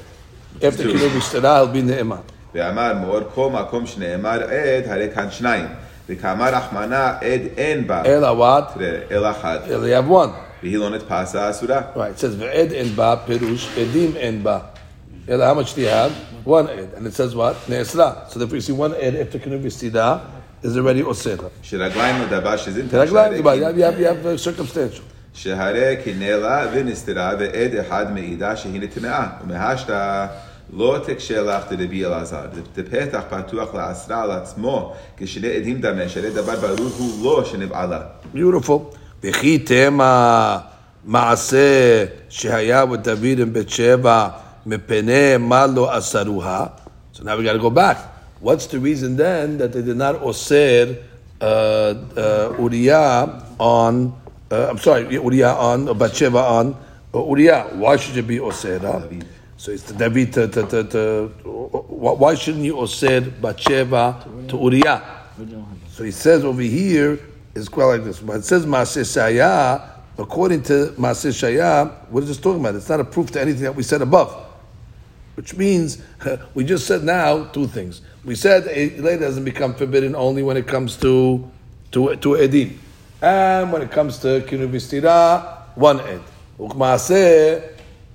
after Kinu B'Stira, he'll be Ne'eman. ואמר מאור כל מקום שנאמר עד, הרי כאן שניים. וכאמר רחמנה עד אין בה, Ela what? אלא אחד. Ela you have one. והיא לא נתפסה אסורה. Right, it says ve'ed en ba perush edim en ba. Ela, how much do you have? One ed, and it says what? Ne'esra. So therefore you see one ed after kinu b'stida is already osera. שרגליים לדבר שזין Teraglaim, you have, you have, you have uh, circumstantial. שהרי קינא לה ונסתרה ועד אחד מעידה שהיא נטמעה. ומהשתא לא תקשה לך דרבי אלעזר. דפתח פתוח לאסרה על עצמו כשני עדים דמה, שהרי דבר ברור הוא לא שנבעלה. Beautiful. וכי תמה מעשה שהיה ודוד עם בת שבע מפני מה לא אסרוה. So now we got to go back. What's the reason then that they did not osir uh, uh, Uriah on, uh, I'm sorry, Uriah on, or Bathsheba on uh, Uriah? Why should it be osera? David. So it's the David to, to, to, to, why shouldn't you osir Bathsheba to Uriah? So he says over here is quite like this. But it says Maaseh Shaya, according to Maaseh Shaya, what is this talking about? It's not a proof to anything that we said above. Which means [laughs] we just said now two things. We said a lady doesn't become forbidden only when it comes to to to edim, and when it comes to kinu b'stira, one ed. Ukmaaseh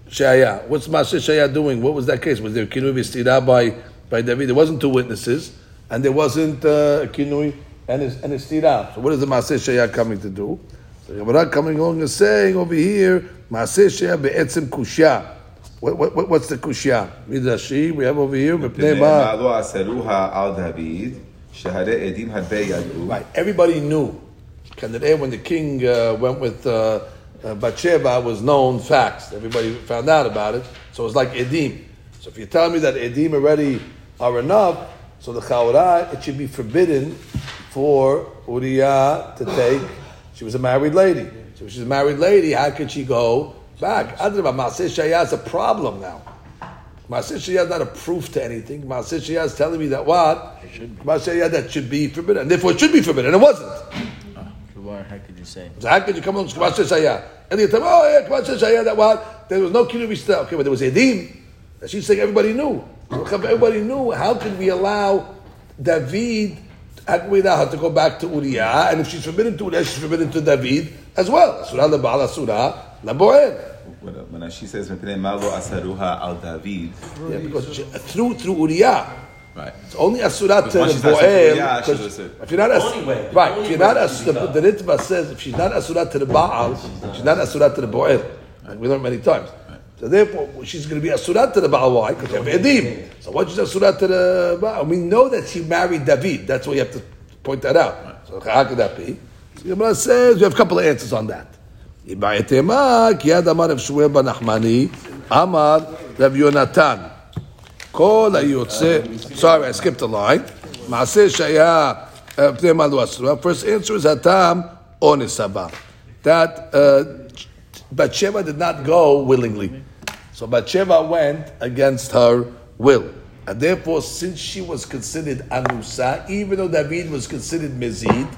shaya. What's Maaseh shaya doing? What was that case? Was there kinu b'stira by by David? There wasn't two witnesses, and there wasn't uh, kinui and it's and it's stira. So what is the Maaseh coming to do? So Gemara coming along and saying over here, Maaseh Shaya be'etzim kushya. What, what, what's the kushya? We have over here, Right, everybody knew. When the king uh, went with uh, uh, Bathsheba was known facts. Everybody found out about it. So it's like Edim. So if you tell me that Edim already are enough, so the Chaura, it should be forbidden for Uriah to take. She was a married lady. So if she's a married lady, how could she go back? Adrabah, Maaseh Shaya is a problem now. Maaseh Shaya is not a proof to anything. Maaseh Shaya is telling me that what? Maaseh Shaya that should be forbidden. And therefore it should be forbidden. And it wasn't. Ah, Why, how could you say? So how could you come on Maaseh Shaya? And you tell me, oh yeah, Maaseh Shaya, that what? There was no still. Okay, but there was Edim. That she's saying everybody knew. Everybody knew. How could we allow David, Akmina had to go back to Uriah, and if she's forbidden to Uriah, she's forbidden to David as well. Surah Laba'al, Surah Labo'en. When she says, Malo asaruha al David. Yeah, because she, through, through Uriah. Right. It's only asurat to the Bo'el. If you're not asurat, right? If you're not the Ritva says if she's not asurat to the Baal, she's not asurat to the Bo'el. We learned many times. So therefore, she's going to be asurat to the baal. Why? Because you have edim. So what she's asurat to the baal? We know that she married David. That's why you have to point that out. So how could that be? So the Gemara says we have a couple of answers on that. בעתמה, כי יד אמר רב שמואל בן נחמני, אמר רב יונתן. כל היוצא, sorry, I skipped a line. מעשה שהיה אה, פני מה לא אסורה. First answer is הטעם אונס הבא. That uh, Bathsheba did not go willingly. So Bathsheba went against her will. And therefore, since she was considered anusa, even though David was considered mezid,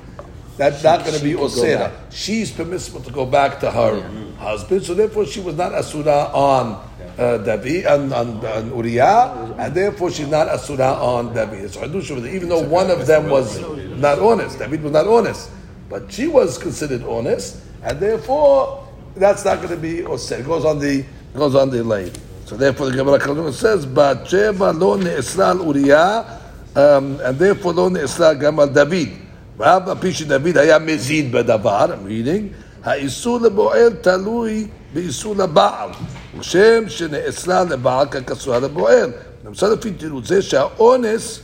that's not going to be osera. She's permissible to go back to her husband, so therefore she was not asura on uh, David on, on, on Uriah, and therefore she's not asura on David. It's hadush even though one of them was not honest. David was not honest, but she was considered honest, and therefore that's not going to be osera. It goes on the it goes on the lady. So therefore the Gemara comes along and says, "But Sheba lo ne'esra al Uriah, um, and therefore lo ne'esra gam al David." ואף על פי שדוד היה מזיד בדבר, I'm reading, האיסור לבועל תלוי באיסור לבעל, ושם שנאסרה לבעל ככסוה לבועל. למשל לפי תירוץ זה שהאונס,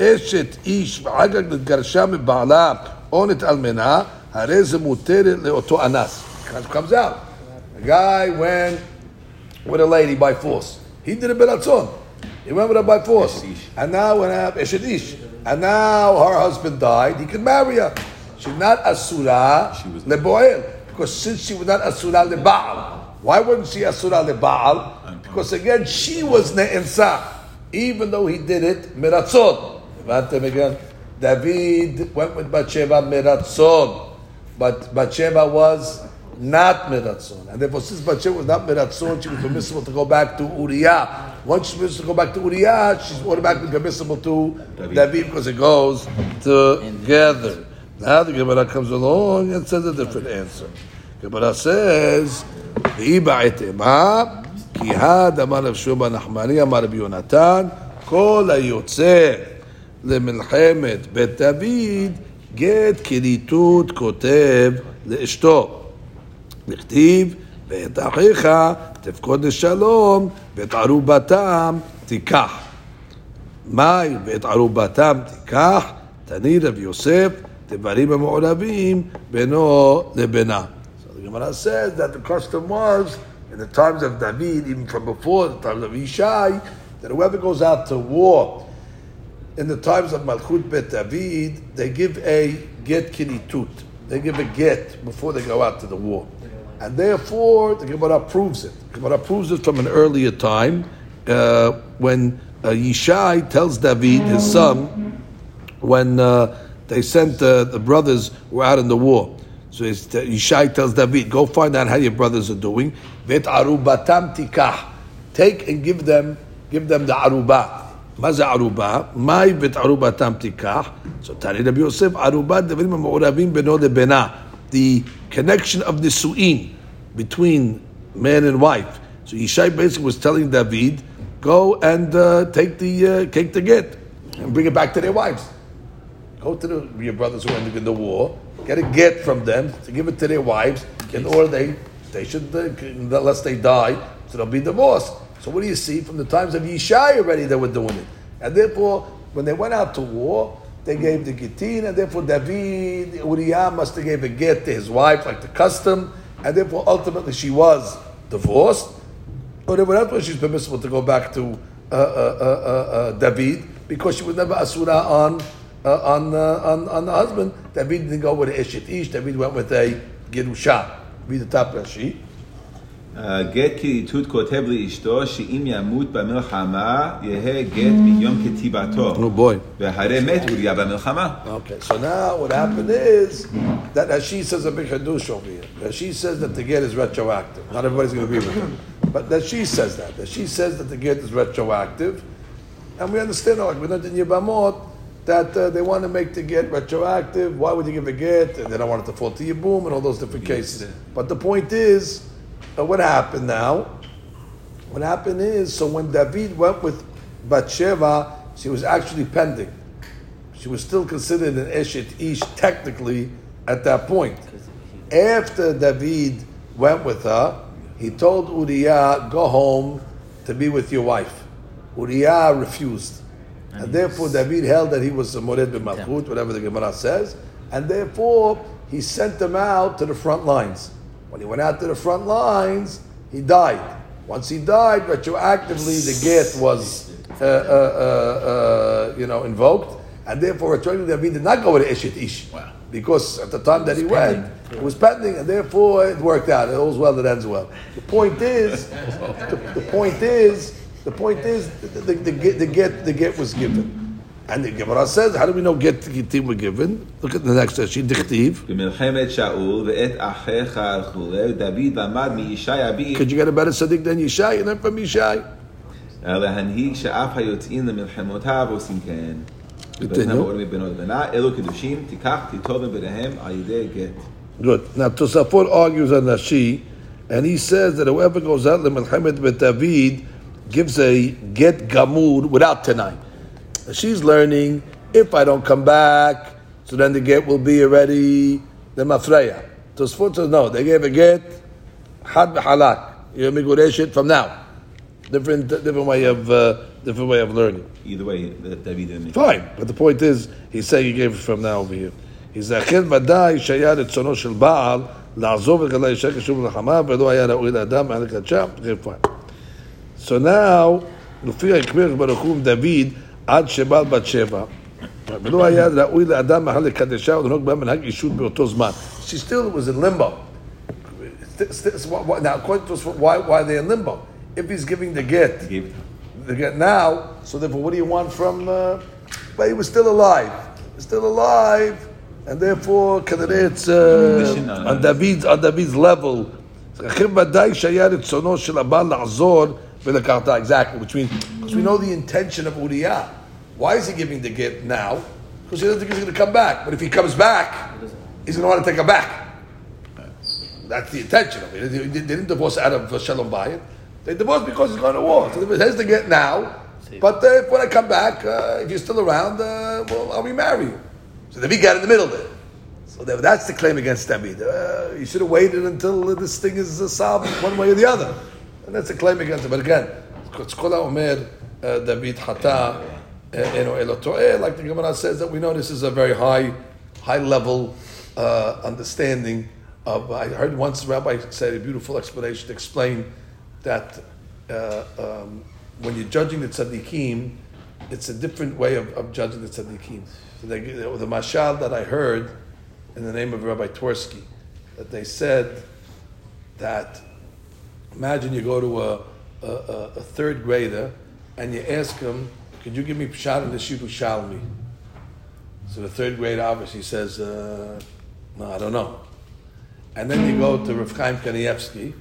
אשת איש ואחר כך נתגרשה מבעלה אונת אלמנה, הרי זה מותרת לאותו אנס. It comes out. A guy went with a lady by force. He did it beratzon. He went with her by force. And now when I Eshet Ish. And now her husband died, he could marry her. She's not Asura She was- Leboel. Because since she was not Asura Lebaal, Why wasn't she asura lebaal? Because again, she was ne'ensa, even though he did it. Imagine again, David went with Bathsheba miratzon, but Bathsheba was not miratzon, and therefore since Bathsheba was not miratzon, she was permissible to go back to Uriah. Once she's permissible to go back to Uriah, she's automatically permissible to David because it goes together. Now the Gemara comes along and says a different answer. Gemara says, "V'i ba'etema כי הד אמר רב שובה נחמני אמר רבי יונתן כל היוצא למלחמת בית דוד גט כריתות כותב לאשתו נכתיב ואת אחיך תפקוד לשלום ואת ערובתם תיקח מאי ואת ערובתם תיקח תני רב יוסף דברים המעורבים בינו לבינה. So the Gemara says that the custom was in the times of David, even from before the times of Ishai, that whoever goes out to war in the times of Malchut Bet David, they give a get kinitut. They give a get before they go out to the war. And therefore, the Gemara proves it. The Gemara proves it from an earlier time uh, when uh, Yishai tells David, his son, when uh, they sent uh, the brothers who were out in the war. So uh, Yishai tells David, go find out how your brothers are doing. Bet Aruba Tam tikah. Take and give them, give them the aruba. Maza aruba. My aruba tam tikah. So Tani Rabbi Yosef, aruba devrim ma'uravim beno lebena. The connection of nisu'in between man and wife. So Yishai basically was telling David, go and uh, take the uh, take the get and bring it back to their wives. Go to the, your brothers who are in the war, get a get from them to give it to their wives, in order they they should uh, unless they die, so they'll be divorced. So what do you see from the times of Yishai already they were doing it, and therefore when they went out to war, they gave the gittin, and therefore David Uriah must have gave a get to his wife like the custom, and therefore ultimately she was divorced. Or that's why she's permissible to go back to uh, uh, uh, uh, uh, David because she was never asura on uh, on, on on the husband. David didn't go with a eshet ish. David went with a gerusha. Be the top Rashi. גט כריתות כותב yeh get ימות במלחמה, יהא גט מיום כתיבתו. והרי ya ba milchama. Okay, so now what happened is that she says a big hadush over here. she says that the get is retroactive. Not everybody's going to agree with him. But she says that. That she says that the get is retroactive. And we understand, like we learned in Yevamot, that uh, they want to make the get retroactive. Why would you give a get? And they don't want it to fall to boom and all those different cases. But the point is, uh, what happened now? What happened is, so when David went with Bathsheba, she was actually pending. She was still considered an Eshet Ish technically at that point. After David went with her, he told Uriah, go home to be with your wife. Uriah refused. And therefore David held that he was a Mored Malchut, whatever the Gemara says, and therefore he sent them out to the front lines. When he went out to the front lines, he died. Once he died, retroactively the get was, uh, uh, uh, uh, you know, invoked, and therefore retroactively David did not go with Eshet Ish. Because at the time that he went, it was pending, and therefore it worked out. It all's well that ends well. The point is, the, the point is, the point is, the, the, the, get, the get, the get was given. And the Gemara says, how do we know get gittim were given? Look at the next Rashi, dichtiv. Could you get a better tzaddik than Yishai? And learn from Yishai. Good. Now Tosafot argues on Rashi, and he says that whoever goes out to Melchemet with David gives a get gamur without tonight tenai. She's learning. If I don't come back, so then the get will be already the mafreya. Tosafot says no. They gave a get had b'halak. You're migureshet from now. Different, different way of, uh, different way of learning. Either way, David didn't make Fine, but the point is, he's saying he gave it from now over here. He's אכן ודאי שהיה רצונו של בעל לעזוב את גלי אישה כשוב מלחמה ולא היה ראוי לאדם מעל לקדשה, okay, fine. So now, לפי הקמיר ברוך הוא עם דוד עד שבא בת שבע, ולא היה ראוי לאדם מעל לקדשה ולנהוג בה מנהג אישות באותו זמן. She still was in limbo. st- st- so what- what- now, according to us, why, why are they in limbo? If he's giving the get, He gave it. the get now, so therefore, what do you want from? Uh, but he was still alive, still alive, and therefore, כנראה it's Mission uh, on- on David's on David's level. לכן ודאי שהיה רצונו של הבעל לעזור Exactly, which means, because we know the intention of Uriah. Why is he giving the gift now? Because he doesn't think he's going to come back. But if he comes back, he's going to want to take her back. That's the intention of it. They didn't divorce out of uh, Shalom Bayit. They divorced because he's going to war. So here's the get now. But uh, when I come back, uh, if you're still around, uh, well, I'll remarry you. So the big got in the middle there. So that's the claim against David. Uh, you should have waited until this thing is uh, solved one way or the other. And that's a claim against him. But again, it's Kol Omer, David Hata, Eno Elo To'eh, like the Gemara says that we know this is a very high, high level uh, understanding of. I heard once rabbi said a beautiful explanation to explain that uh, um, when you're judging the tzaddikim, it's a different way of, of judging the tzaddikim. So they, the mashal that I heard in the name of Rabbi Tversky, that they said that imagine you go to a, a, a, third grader and you ask him, could you give me pshat in the Yerushalmi? So the third grader obviously says, uh, no, I don't know. And then you go to Rav Chaim Kanievsky,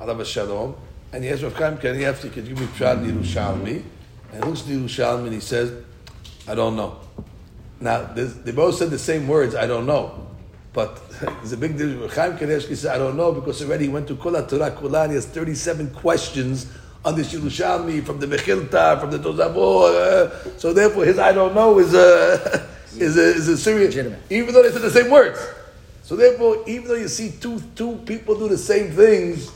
Alav Shalom, and he asks Rav Chaim Kanievsky, could you give me pshat in Yerushalmi? And he looks at Yerushalmi and he says, I don't know. Now, they both said the same words, I don't know. But [laughs] there's a big difference. Chaim Kanevsky said, I don't know, because already he went to Kula Torah Kula and he has 37 questions on the Yerushalmi, from the Mechilta, from the Tozavot. Uh, so therefore, his I don't know is a, [laughs] is a, is a serious, Legitimate. even though they said the same words. So therefore, even though you see two, two people do the same things,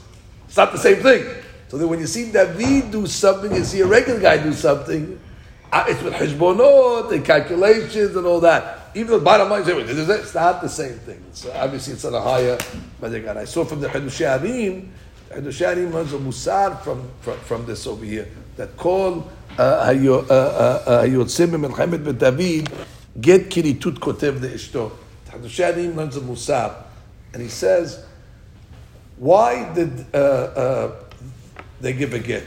it's not the same thing. So that when you see David do something, you see a regular guy do something, uh, it's with hishbonot and calculations and all that. Even the bottom line is it's not the same thing. It's, uh, obviously, it's on a higher madrigal. I saw from the Chidushei HaRim. Hadusharim learns a musar from, from, from this over here that call uh, Hayotzim uh, and Melchemet Bet David get kiritut kotev de ishto. Chidushei HaRim learns a musar, and he says, why did uh, uh, they give a get?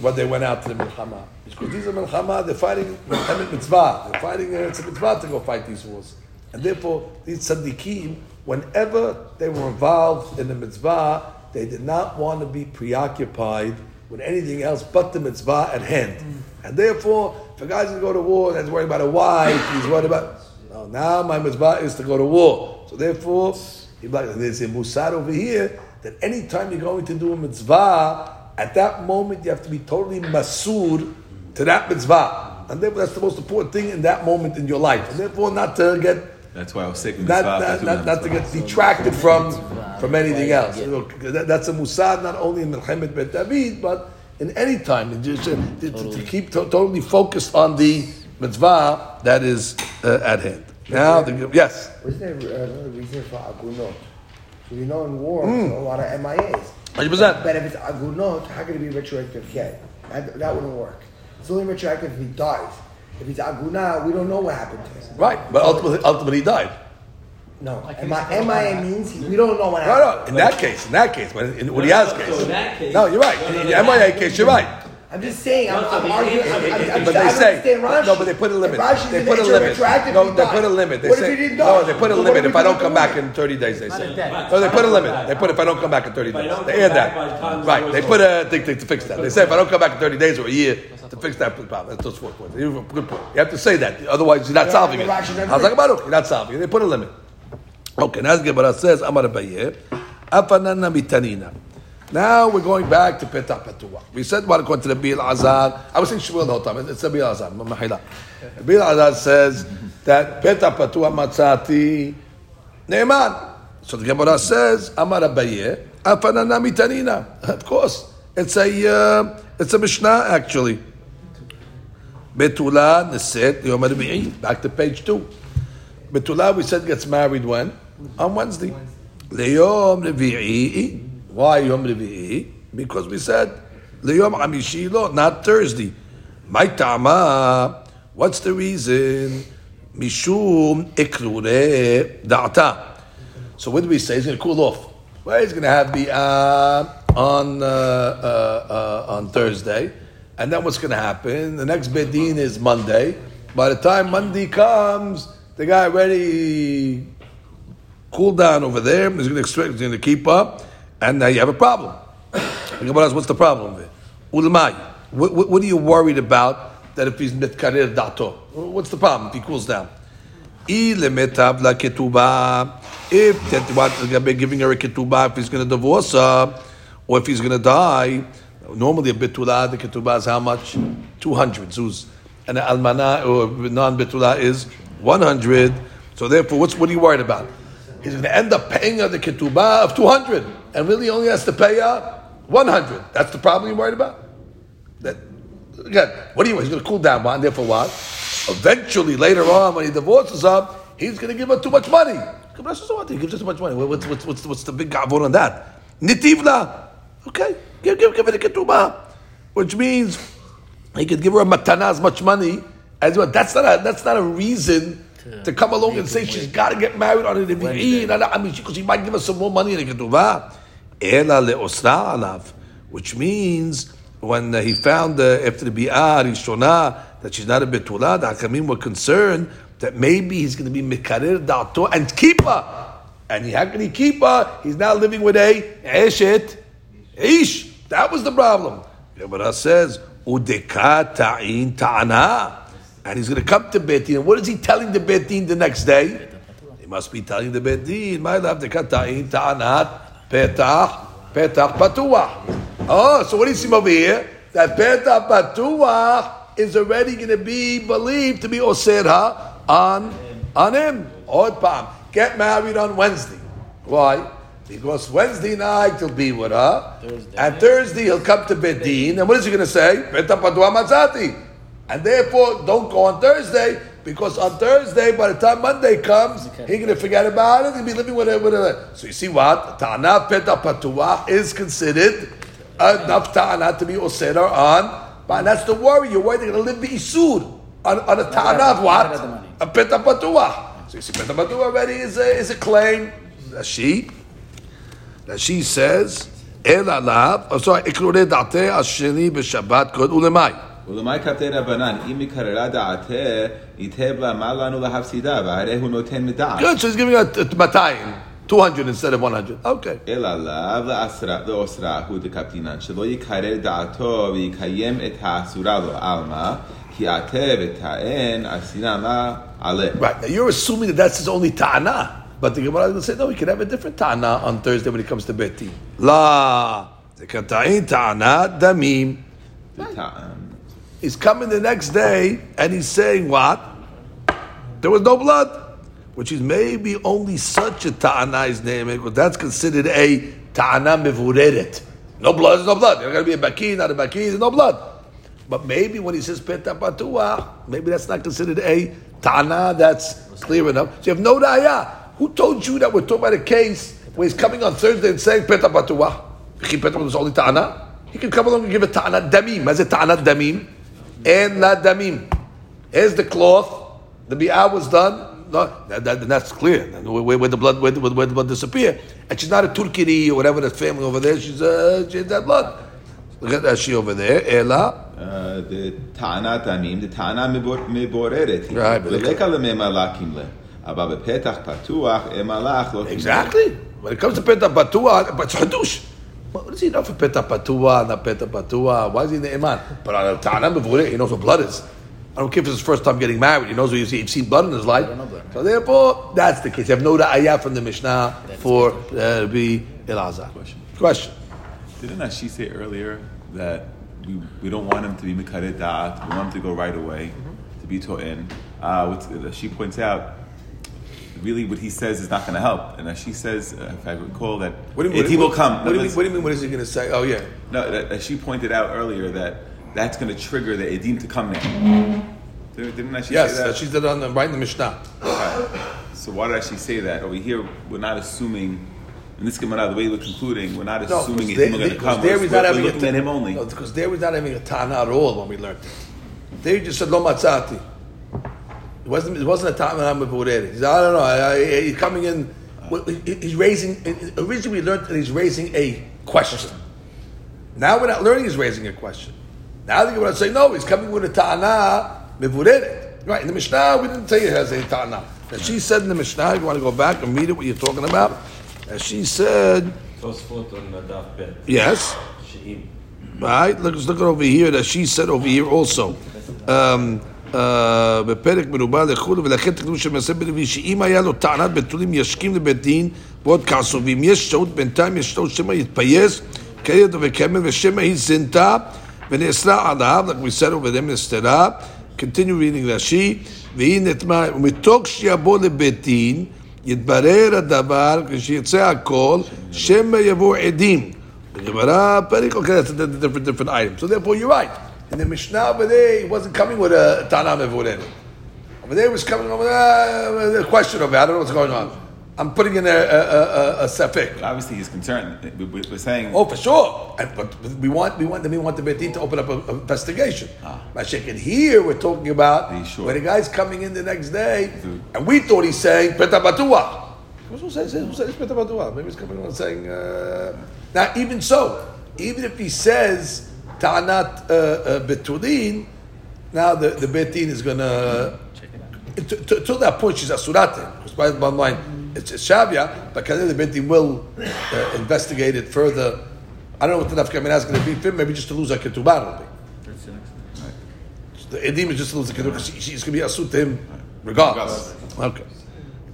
When they went out to the milchama? Because these are milchama, they're fighting milchemet mitzvah. They're fighting, uh, it's a mitzvah to go fight these wars. And therefore, these tzaddikim, whenever they were involved in the mitzvah, they did not want to be preoccupied with anything else but the mitzvah at hand. And therefore, if a guy's going to go to war and he's worried about a wife, he's worried about, no, now my mitzvah is to go to war. So therefore, there's a musar over here that anytime you're going to do a mitzvah, at that moment you have to be totally masur to that mitzvah. And therefore, that's the most important thing in that moment in your life. And therefore, not to get That's why I was sick in not, mitzvah. not, that's not, not to get detracted from from anything else. You know, that- that's a musad not only in Melchemet Bet David, but in any time. And just, uh, to, to- to keep to- totally focused on the mitzvah that is uh, at hand. Now, the, yes. Wasn't there uh, another reason for agunot? So you know in war, there's a lot of MIAs. 100%. But if it's agunot, how can it be retroactive get? That, that wouldn't work. It's only retroactive if he dies. If he's aguna, we don't know what happened to him. Right, but ultimately, ultimately he died. No. Like MI, he's- MIA means he, we don't know what No, happened. no, in that case, in that case, but in Uriah's case. So in that case- No, you're right. No, no, In no, the MIA case, you're right. I'm just saying, I'm, No, I'm arguing. answer- I'm, I'm, I'm, But I they say Rashi. no, but they put a limit. They put a limit. No, they put a limit. They say if he didn't no. They put a limit. If I don't come back in thirty days, they say. a. No, they put a limit. They put if I don't come back in thirty days. They add back by the that. Right. They put a thing to, to fix that. They say if I don't come back in thirty days or a year to fix that problem. That's just four points. You have a good point. You have to say that. Otherwise, you're not solving it. Rashi doesn't I was say- like, Baruch, you're not solving it. They put a limit. Okay, now the Gemara says, Amar Abaye, Afanana mitanina. Now we're going back to Petah. We said what according to the Bil Azar. I was saying Shmuel the whole time. It's the Bil Azar. Mahila. Bil Azar says that Petah Patua Matzati Ne'eman. So the Gemara says, Amar Abaye, Afanana mitanina. [laughs] Of course, it's a uh, it's a Mishnah actually. Betula Neset Yom Arbi'i. Back to page two. Betula, we said gets married when? On Wednesday. Leyom Revi'i. Why Yom Revi'i? Because we said Leyom Amishi lo, not Thursday. My Tama. What's the reason? Mishum Ikrure Da'ata. So what do we say? He's going to cool off. Well, he's going to have the uh, on uh, uh, uh, on Thursday, and then what's going to happen? The next bedin is Monday. By the time Monday comes, the guy already cooled down over there. He's going to expect, he's going to keep up, and now you have a problem. What's the problem it? Ulmai. What, what, are you worried about that if he's mitkarir dato? What's the problem if he cools down? If that what Gabe giving her a ketubah, if he's going to divorce her, or if he's going to die, normally a betula, the ketubah is how much? 200 zuz. And an almana or non betula is 100. So therefore, what's, what are you worried about? He's going to end up paying her the ketubah of 200 and really only has to pay her 100. That's the problem you're worried about? That, again, what do you want? He's going to cool down, on there for a while. Eventually, later on, when he divorces her, he's going to give her too much money. He gives her too much money. What's, what's, what's, what's the big gavon on that? Nitivla. Okay, give, give, give it a ketubah. Which means he could give her a matana as much money as well. That's not a, that's not a reason to, come along and say she's got to get married on it. I mean, because she might give us some more money in the ketubah. Ela le'osra alav. Which means when uh, he found uh, after the bi'ah rishona that she's not a betula, the hakamim were concerned that maybe he's going to be mikarir da'ato and keep her. And he, how can he keep her? He's now living with a eshet ish. That was the problem. Gemara says, udeka ta'in ta'ana. And he's going to come to Betin. And what is he telling the Betin the next day? He must be telling the Betin, my love, the ta'in ta'anat petach, petach patuach. Oh, so what do you see over here? That petach patuach is already going to be believed to be oserha on, on him. Odd palm. Get married on Wednesday. Why? Because Wednesday night he'll be with her, Thursday. and Thursday he'll come to Bedin, and what is he going to say? And therefore, don't go on Thursday, because on Thursday, by the time Monday comes, he's going to forget about it, he'll be living with it. With it. So you see what? Ta'ana peta patuah is considered enough ta'ana to be osera on, and that's the worry. You're worried they're going to live the isur on, on a ta'ana of what? A peta patuah. So you see, peta patuah already is a, is a claim. That she, that she says, El alav, oh sorry, ikrure date asheni b'shabbat kod ulemai. ולמאי כתב רבנן, אם מקררה דעתה, ייתב לה מה לנו להפסידה, והרי הוא נותן מדעת. Good, so he's giving her 200, 200 instead of 100. Okay. אלא לאו לאוסרה הוא דקפטינן, שלא יקרר דעתו ויקיים את האסורה לו, עלמא, כי עתה ותאן עשינה לה עלה. Right, now you're assuming that that's his only ta'ana. But the Gemara is going to say, no, we can have a different ta'ana on Thursday when it comes to Beti. La, the kata'in ta'ana damim. He's coming the next day and he's saying what? There was no blood. Which is maybe only such a ta'ana is named, because that's considered a ta'ana mevureret. No blood is no blood. There's got to be a baki, not a baki, there's no blood. But maybe when he says peta patua, maybe that's not considered a ta'ana that's clear enough. So you have no daya. Who told you that we're talking about a case where he's coming on Thursday and saying peta patua? Peta is only ta'ana. He can come along and give a ta'ana damim. As a ta'ana damim and not damim. Here's the cloth. The bi'ah was done. No, that, that, that's clear. Where, where, the blood, where, where, the blood disappear, and she's not a Turkiri or whatever the family over there. She's uh, she that blood. Look at that she over there. Ela. Uh, the ta'ana tamim, the ta'ana miboreret. Right. Exactly. When it comes to petach patuach, but it's hadush. What does he know for peta patua, not peta patua? Why is he in the iman? But on a ta'ana he knows what blood is. I don't care if it's his first time getting married. He knows what he's, he's seen blood in his life. So therefore, that's the case. You have no ayah from the Mishnah that's for uh, be Elazar. Question. Question. Didn't Ashi say earlier that we, we don't want him to be mekadet da'at, we want him to go right away, mm-hmm. to be to'in? Uh, she points out, really what he says is not going to help. And as she says, uh, if I recall, that what do you mean, he will come. What, do you mean, what do you mean? What is he going to say? Oh yeah. No, that, she pointed out earlier that that's going to trigger the edim to come now. Didn't I? Yes, say that? she did on the, right in the Mishnah. Okay. So why did she say that? Over here, we're not assuming. In this Gemara, the way we're concluding, we're not assuming no, going to come. There we're, we're looking at him only. No, because there we're not having a tana at all when we learned it. There just said lo matzati. It wasn't. It wasn't a tana with He said, I don't know. I, I, he's coming in. He's raising. Originally, we learned that he's raising a question. Now we're not learning he's raising a question. Now the Gemara say no, he's coming with a ta'ana mevureret. Right in the Mishnah, we didn't say it has a ta'ana. And she said in the Mishnah, if you want to go back and read it, what you're talking about. And she said, Tosfot on Nadav Bet. yes. Right? Look, look over here that she said over here also. Um, בפרק מרובה לחו"ל ולכן תקנו שמעשה בלוי שאם היה לו טענת בתולים ישכים לבית דין ועוד כעסו ואם יש שהות בינתיים יש לו שמא יתפייס כילד וכמל ושמא היא זינתה ונאסרה עליו over there נסתרה continue reading רש"י והיא נטמע ומתוך שיבוא לבית דין יתברר הדבר כשיצא הכל שמא יבוא עדים the Gemara, Perik, okay, that's a di- different, different item. So therefore, you're right. In the Mishnah over there, he wasn't coming with a Tana Mevorenu. Over there, he was coming with uh, a question of it. I don't know what's going on. I'm putting in a, a, a, a, a obviously, he's concerned. We- We're saying. Oh, for sure. And, but we want we want we want the Betin to open up an investigation. Ah. And here we're talking about sure. when the guy's coming in the next day, Dude. and we thought he's saying Peta Patua. Who says who says Peta Patua? Maybe he's coming on saying. Uh, now, even so, even if he says Ta'anat uh, uh, Betulin, now the, the Betin is going to. Till that point, she's Asurate. Because by the bottom line, it's, it's Shavia, but Kadir the Betin will uh, investigate it further. I don't know what the Nafka is going to be for maybe just to lose a Ketubah. it'll be. The Edim is just to lose the Ketubah because she, she's going to be Asut to him regardless. Okay.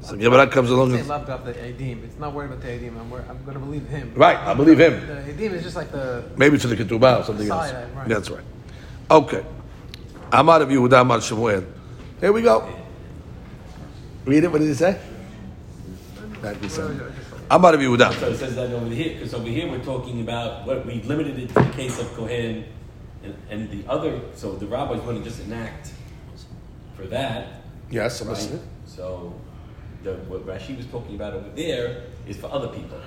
So Gemara comes along Say and. love got the Edim. It's not worried about the Edim. I'm, wor- I'm going to believe him. Right, I believe him. The Edim is just like the. Maybe to the Ketubah or something else. Side, right. That's right. Okay. Amar of Yehuda Amar Shemuel. Here we go. Read it. What did he say? That we said. Amar of Yehuda. So it says that over here, because over here we're talking about what we limited it to the case of Kohen and, and the other. So the rabbis want to just enact for that, Yes, I'm right? listening. So the, what Rashi was talking about over there is for other people,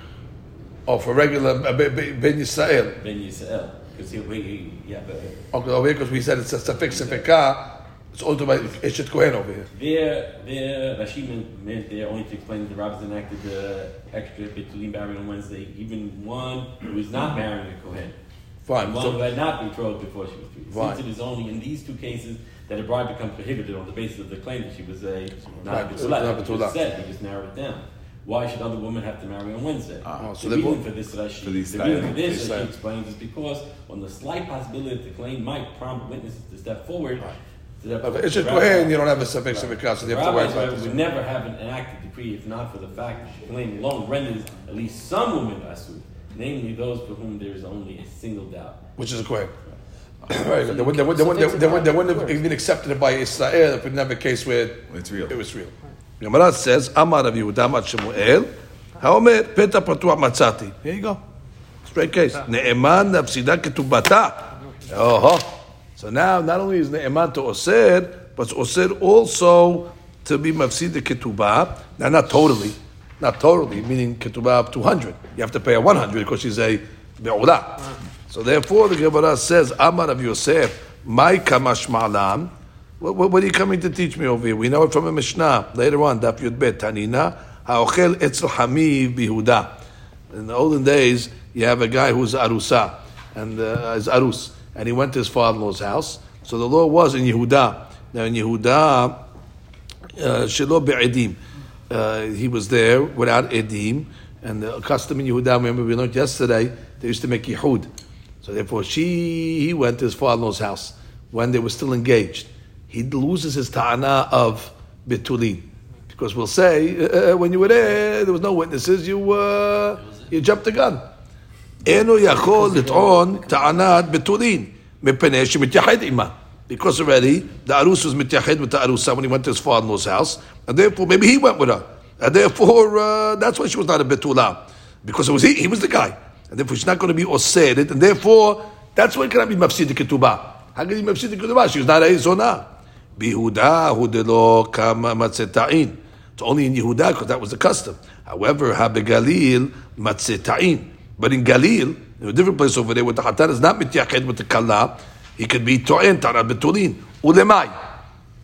Oh, for regular uh, Ben Yisrael. Ben Yisrael, because he, yeah, but Okay, over here because we said it's a suffix sefika. It's all about Eshet Kohen over here. There, there, Rashi meant, meant there only to explain that the rabbis enacted the extra Betulim married on Wednesday, even one who was not marrying a Kohen. Fine. And one So- who had not betrothed before she was. Fine. Since it is only in these two cases that a bride becomes prohibited on the basis of the claim that she was a not Right, a Betulah. not We Betulah. just said, we just narrowed it down. Why should other women have to marry on Wednesday? Oh, so the reason for this Rashi, For these the reason for this, Israel. Rashi explains, is because on the slight possibility that the claim might prompt witnesses to step forward, to that- But the Kohen, rabbi- you don't have a suffix sefika, so you have to worry about would never have an enacted decree if not for the fact that the claim alone renders at least some women asud, namely those for whom there is only a single doubt. Which is a Kohen right. They, would, they, would, they, wouldn't, they, wouldn't, they wouldn't have even accepted it by Israel if it never case where it's real. it was real. Gemara says, Amar of Yehuda, Amar Shemuel, Haomer, Peta Patua Matzati. Here you go. Straight case. Ne'eman nafsida ketubata. Oh, so now not only is Ne'eman to osir, but osir also to be mafsida ketubah. Now, not totally. Not totally, meaning ketubah up to You have to pay a 100 because she's a be'udah. So therefore, the Gemara says, Amar of Yosef, my kamash ma'alam. What, what, what are you coming to teach me over here? We know it from a Mishnah. Later on, Daf Yud Bet, Tanina, ha'ochel etzel hamiv bihuda. In the olden days, you have a guy who's arusa, and uh, is arus, and he went to his father-in-law's house. So the law was in Yehuda. Now in Yehuda, uh, shelo be'edim. Uh, he was there without edim, and the custom in Yehuda, remember we learned yesterday, they used to make yehud. So therefore, she he went to his father-in-law's house when they were still engaged. He loses his ta'ana of betulin. Because we'll say, uh, uh, when you were there, there was no witnesses, you, uh, you jumped the gun. אינו יכול לטעון טענת בתולין, מפני שמתייחד עימה. Because already, the arus was מתייחד with the arusa when he went to his father-in-law's house, and therefore maybe he went with her. And therefore, uh, that's why she was not a betula. Because it was he, he was the guy. and therefore she's not going to be osed and therefore that's why it cannot be mafsida ketubah. How can you mafsida ketubah? She's not a zonah. Bihuda hudelo kama matzetain. It's only in Yehuda because that was the custom. However, habegalil matzetain. But in Galil, in a different place over there, where the hatan is not mityaked with the kala, he could be to'en tanat betulin ulemai.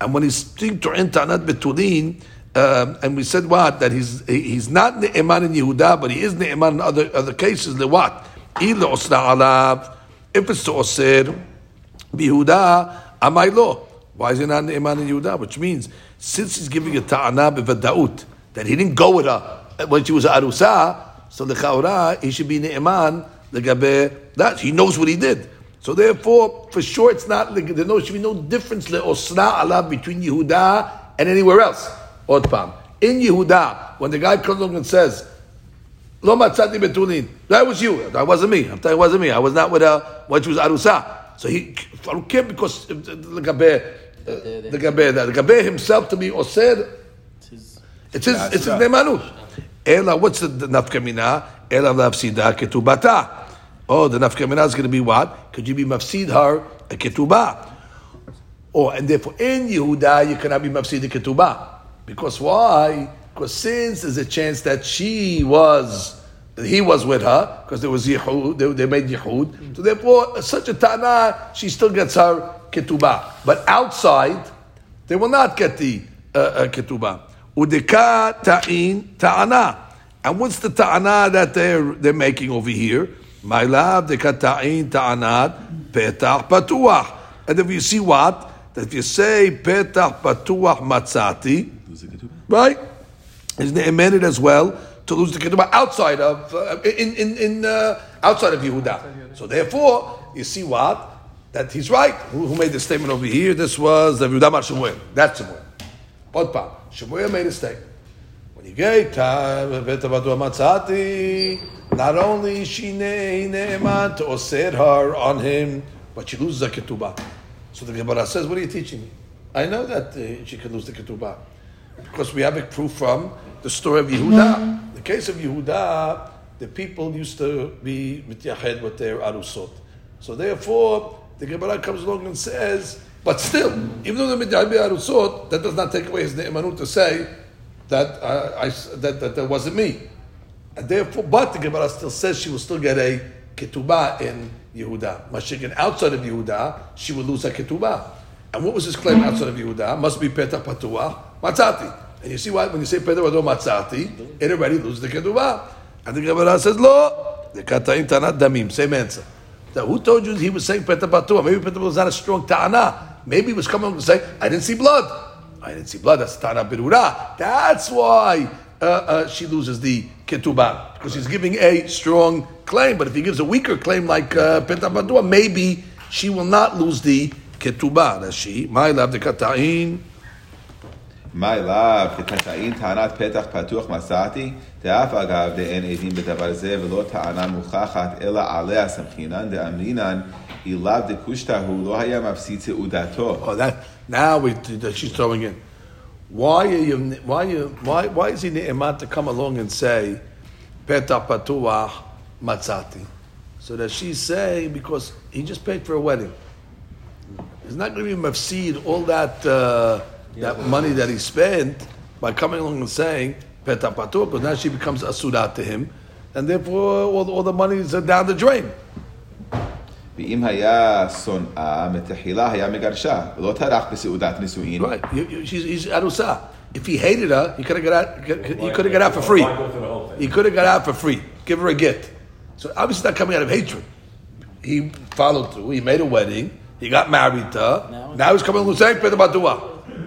And when he's speaking to'en tanat betulin, um, and we said what that he's he- he's not ne'eman in Yehuda, but he is ne'eman in other other cases. The what? If it's to osir, Yehuda, amai lo. Why is he not ne'eman in Yehuda? Which means since he's giving a ta'ana b'vadaut that he didn't go with her when she was arusa, so the chaura he should be ne'eman legabe that he knows what he did. So therefore, for sure, it's not there should be no difference le'osna alav between Yehuda and anywhere else. Otpam. In Yehuda, when the guy comes along and says, Lo matzati betulin. That was you. That wasn't me. I'm telling you, it wasn't me. I was not with her when she was arusa. So he, I don't care because uh, the gabe, uh, the gabe, the gabe himself to be osir. It's his, it's his nemanut. Ela, what's the, the nafkamina? Ela lafsida ketubata. Oh, the nafkamina is going to be what? Could you be mafsid her a ketubah? Oh, and therefore in Yehuda you cannot be mafsid a ketubah. Because why? Because since there's a chance that she was, he was with her, because there was Yehud, they, they made Yehud. So therefore, such a Tana, she still gets her ketubah. But outside, they will not get the uh, uh, ketubah. Udeka ta'in ta'ana. And what's the ta'ana that they're, they're making over here? My love, deka ta'in ta'anat petach patuach. And if you see what? That if you say petach patuach matzati, right? isn't it ne'emenet as well to lose the ketubah outside of uh, in in, in uh, outside of Yehuda. So therefore, you see what that he's right. Who, who made the statement over here? This was the Yehuda Mar Shemuel. That's Shemuel. Otpa. Shemuel made a statement. When he gave time, not only is she ne- ne'eman to osir her on him, but she loses the ketubah. So the Gemara says, "What are you teaching me? I know that uh, she could lose the ketubah because we have a proof from the story of Yehuda. The case of Yehuda, the people used to be mityahed with their arusot. So therefore, the Gemara comes along and says, but still, even though the mityahed be arusot, that does not take away his ne'emanut to say that uh, I, that, that that wasn't me. And therefore, but the Gemara still says she will still get a ketubah in Yehuda. Mashikin outside of Yehuda, she will lose her ketubah. And what was his claim outside of Yehuda? Must be petach patuah matzati. And you see why when you say petach patuah matzati, it already loses the ketubah. And the Gemara says lo, the kataim tanat damim. Same answer. Now, who told you he was saying petach patuah? Maybe patuah was not a strong ta'ana. Maybe he was coming to say, I didn't see blood. I didn't see blood. That's ta'ana birura. That's why uh, uh, she loses the ketubah because he's giving a strong claim. But if he gives a weaker claim like uh, patuah, maybe she will not lose the ketubah. That's she. My love the kata'in. מה אליו, כתנשאין טענת פתח פתוח מצאתי, דאף אגב דאין עדים בדבר זה ולא טענה מוכחת אלא עליה סמכינן דאמרינן אילאו דקושטה הוא לא היה מפסיד סעודתו. Oh, that now we that she's throwing in. Why are you? Why you? Why why is he ne'emat to come along and say petach patuach matzati? So that she's saying because he just paid for a wedding. He's not going to be mafsid all that uh, that money that he spent by coming along and saying petach patuach because now she becomes asudat to him, and therefore all, all the money is down the drain. ואם היה שונאה, מתחילה היה מגרשה, ולא טרח בסעודת נישואין. Right. You, you, she's, he's arusa. If he hated her, he could have got out. He could have got out for free. Why go through the whole thing? He could have got out for free. Give her a gift. So obviously not coming out of hatred. He followed through. He made a wedding. He got married to her. Now, he's coming along saying Pet Badua.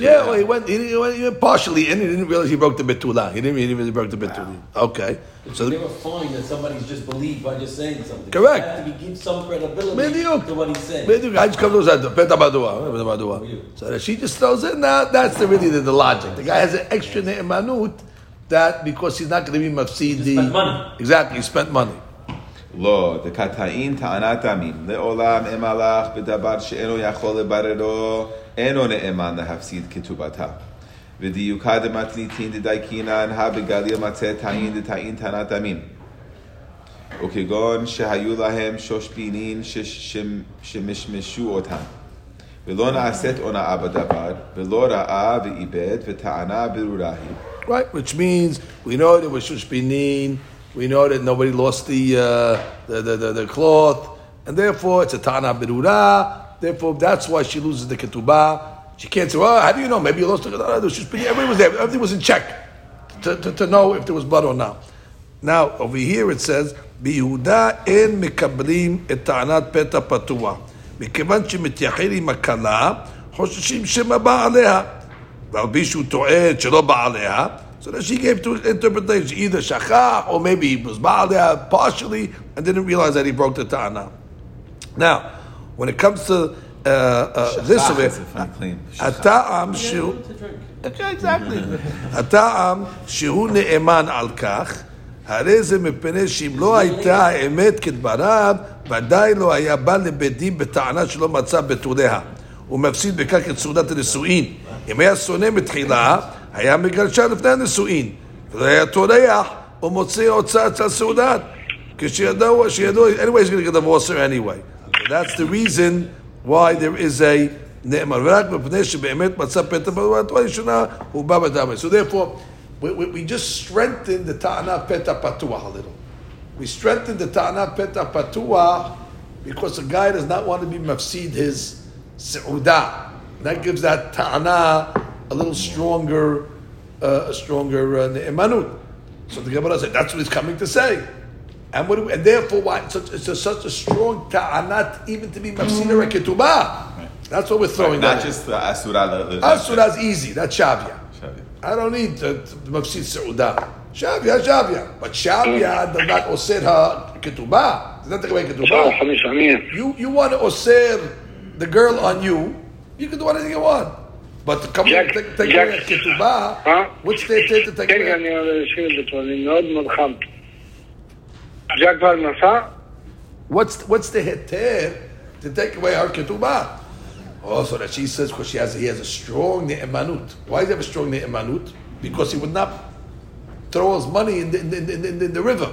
Yeah, or he went, he, went, he went partially and He didn't realize he broke the betula. He didn't, he didn't really broke the betula. Okay. So they were fine that somebody's just believed by just saying something. Correct. You have to give some credibility to what he's saying. Mediuk. I just come to that. Peta badua. Peta badua. So that she just throws in. Now that's the, really the, logic. The guy has an extra ne'emanut that because he's not going to be mafsidi. Money. Exactly. He spent money. לא, דקתאין טענת עמים, לעולם אם הלך בדבר שאינו יכול לבררו, אינו נאמן להפסיד כתובתה. ודיוקה דמתניתין דדייקינן, הבגליל מצא תאין דתאין טענת עמים. וכגון שהיו להם שושבינין שש- שמ- שמשמשו אותם. ולא נעשית הונאה בדבר, ולא ראה ואיבד, וטענה ברורה היא. Right, which means we know that was Shushbinin, we know that nobody lost the, uh, the, the, the, the cloth, and therefore it's a Tana Berura, therefore that's why she loses the Ketubah. She can't say, well, how do you know? Maybe you lost the Ketubah. Everybody was there, everything was in check to, to, to know if there was blood or not. Now, over here it says, ביהודה אין מקבלים את טענת פתע פתוח, מכיוון שמתייחד עם הכלה, חוששים שמא בא עליה. ועל פי שהוא טוען שלא בא עליה, so that she gave two interpretations, either שכח, or maybe he was בא עליה partially, and didn't realize that he broke the טענה. Now, when it comes to uh, uh, this Shachach over is a funny claim. הטעם שהוא... Okay, exactly. הטעם שהוא נאמן על כך, הרי זה מפני שאם לא הייתה האמת כדבריו, ודאי לא היה בא לבית דין בטענה שלא מצא בתוליה. הוא מפסיד בכך את סעודת הנישואין. אם היה שונא מתחילה, היה מגרשה לפני הנישואין. ולא היה טורח, הוא מוציא הוצאה אצל סעודת. כשידוע, שידוע, anyway, he's going to get divorced her anyway. That's the reason why there is a נאמר, ורק מפני שבאמת מצא פתח בתורה ראשונה, הוא בא בדמה. So therefore, we, we, we just strengthen the ta'ana peta patuah a little. We strengthen the ta'ana peta patuah because the guy does not want to be mafsid his se'udah. That gives that ta'ana a little stronger, uh, a stronger uh, ne'emanut. So the Gemara said, that's what he's coming to say. And, what we, and therefore, why it's such, it's a, such a strong ta'anat even to be mafsid or ketubah. That's what we're throwing Not just the asura. the- the- Asura's easy. That's Shavya. Shavya. I don't need to, to mafsid Saudah. Shavya, Shavya. But Shavya does not osir her ketubah. Does not take away ketubah. You, you want to osir the girl on you, you can do anything you want. But to come Jack- take, take Jack- away ketubah, Huh? what's there to take כן, away? אני אשאיר את זה פה, אני מאוד מאוד חם. ג'ק כבר נסע? What's, what's the heter to take away her ketubah? Oh, so that she says because she has he has a strong ne'emanut. Why does he have a strong ne'emanut? Because he would not throw his money in the, in, the, in, the, in the river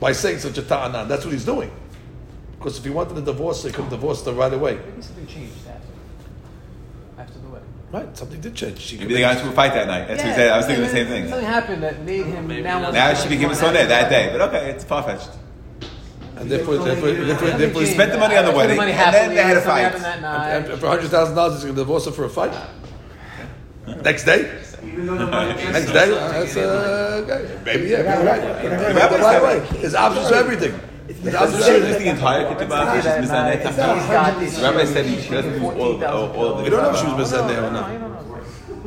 by saying such a ta'ana. That's what he's doing. Because if he wanted a divorce, he could have divorced her right away. Maybe something changed Right, something did change. She Maybe they got into a fight that night. That's what he said. I was thinking the same thing. Something happened that made him now. Now she became a sonnet that day. But okay, it's far fetched. and therefore, therefore, therefore, therefore, He spent the money on the wedding, money and then they had a fight. and, for hundred thousand dollars, he's going to divorce her for a fight. Next day, next day, uh, that's uh, okay. maybe yeah, maybe right. Maybe right way. There's options for everything. There's options for She everything. used the entire ketubah. She's That misanet. night, he's got this- The rabbi said he she doesn't use all, all, all of We don't know if she was mizaneh or not. you don't know.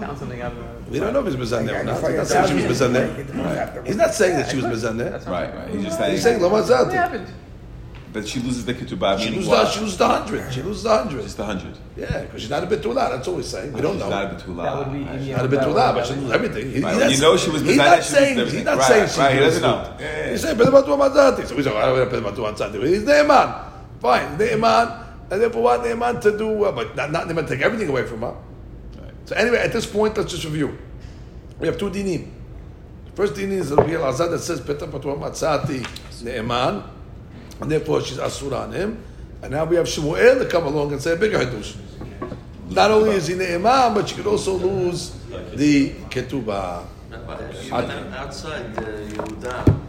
Found something out of it. We don't know if he's mizaneh or not. He's not saying she was mizaneh. He's not saying that she was mizaneh. Right, right. He's just saying. He's saying. saying What happened? But she loses the ketubah, She meaning loses, the, what? she loses the hundred. She loses the hundred. Just a hundred. Yeah, because she's not a betula. That's all we're saying. We don't She's know. not a That would be. betula. She's not a betula, but she loses everything. He- Right, he's you know she was He's not saying. He's not saying she right, he doesn't know. Yeah, yeah, He's saying betula mazati. So we say, I don't have betula mazati. He's ne'eman. Fine, ne'eman. And therefore, what ne'eman to do? Uh, but not, not ne'eman to take everything away from her. So anyway, at this point, let's just review. We have two dinim. First din is Rabbi Elazar that says Peta Patua Matzati Ne'eman, and therefore she's Asura on him. And now we have Shmuel to come along and say a bigger Hadush. Not only is he Ne'eman, but she could also lose the Ketubah. Outside uh, Yehuda,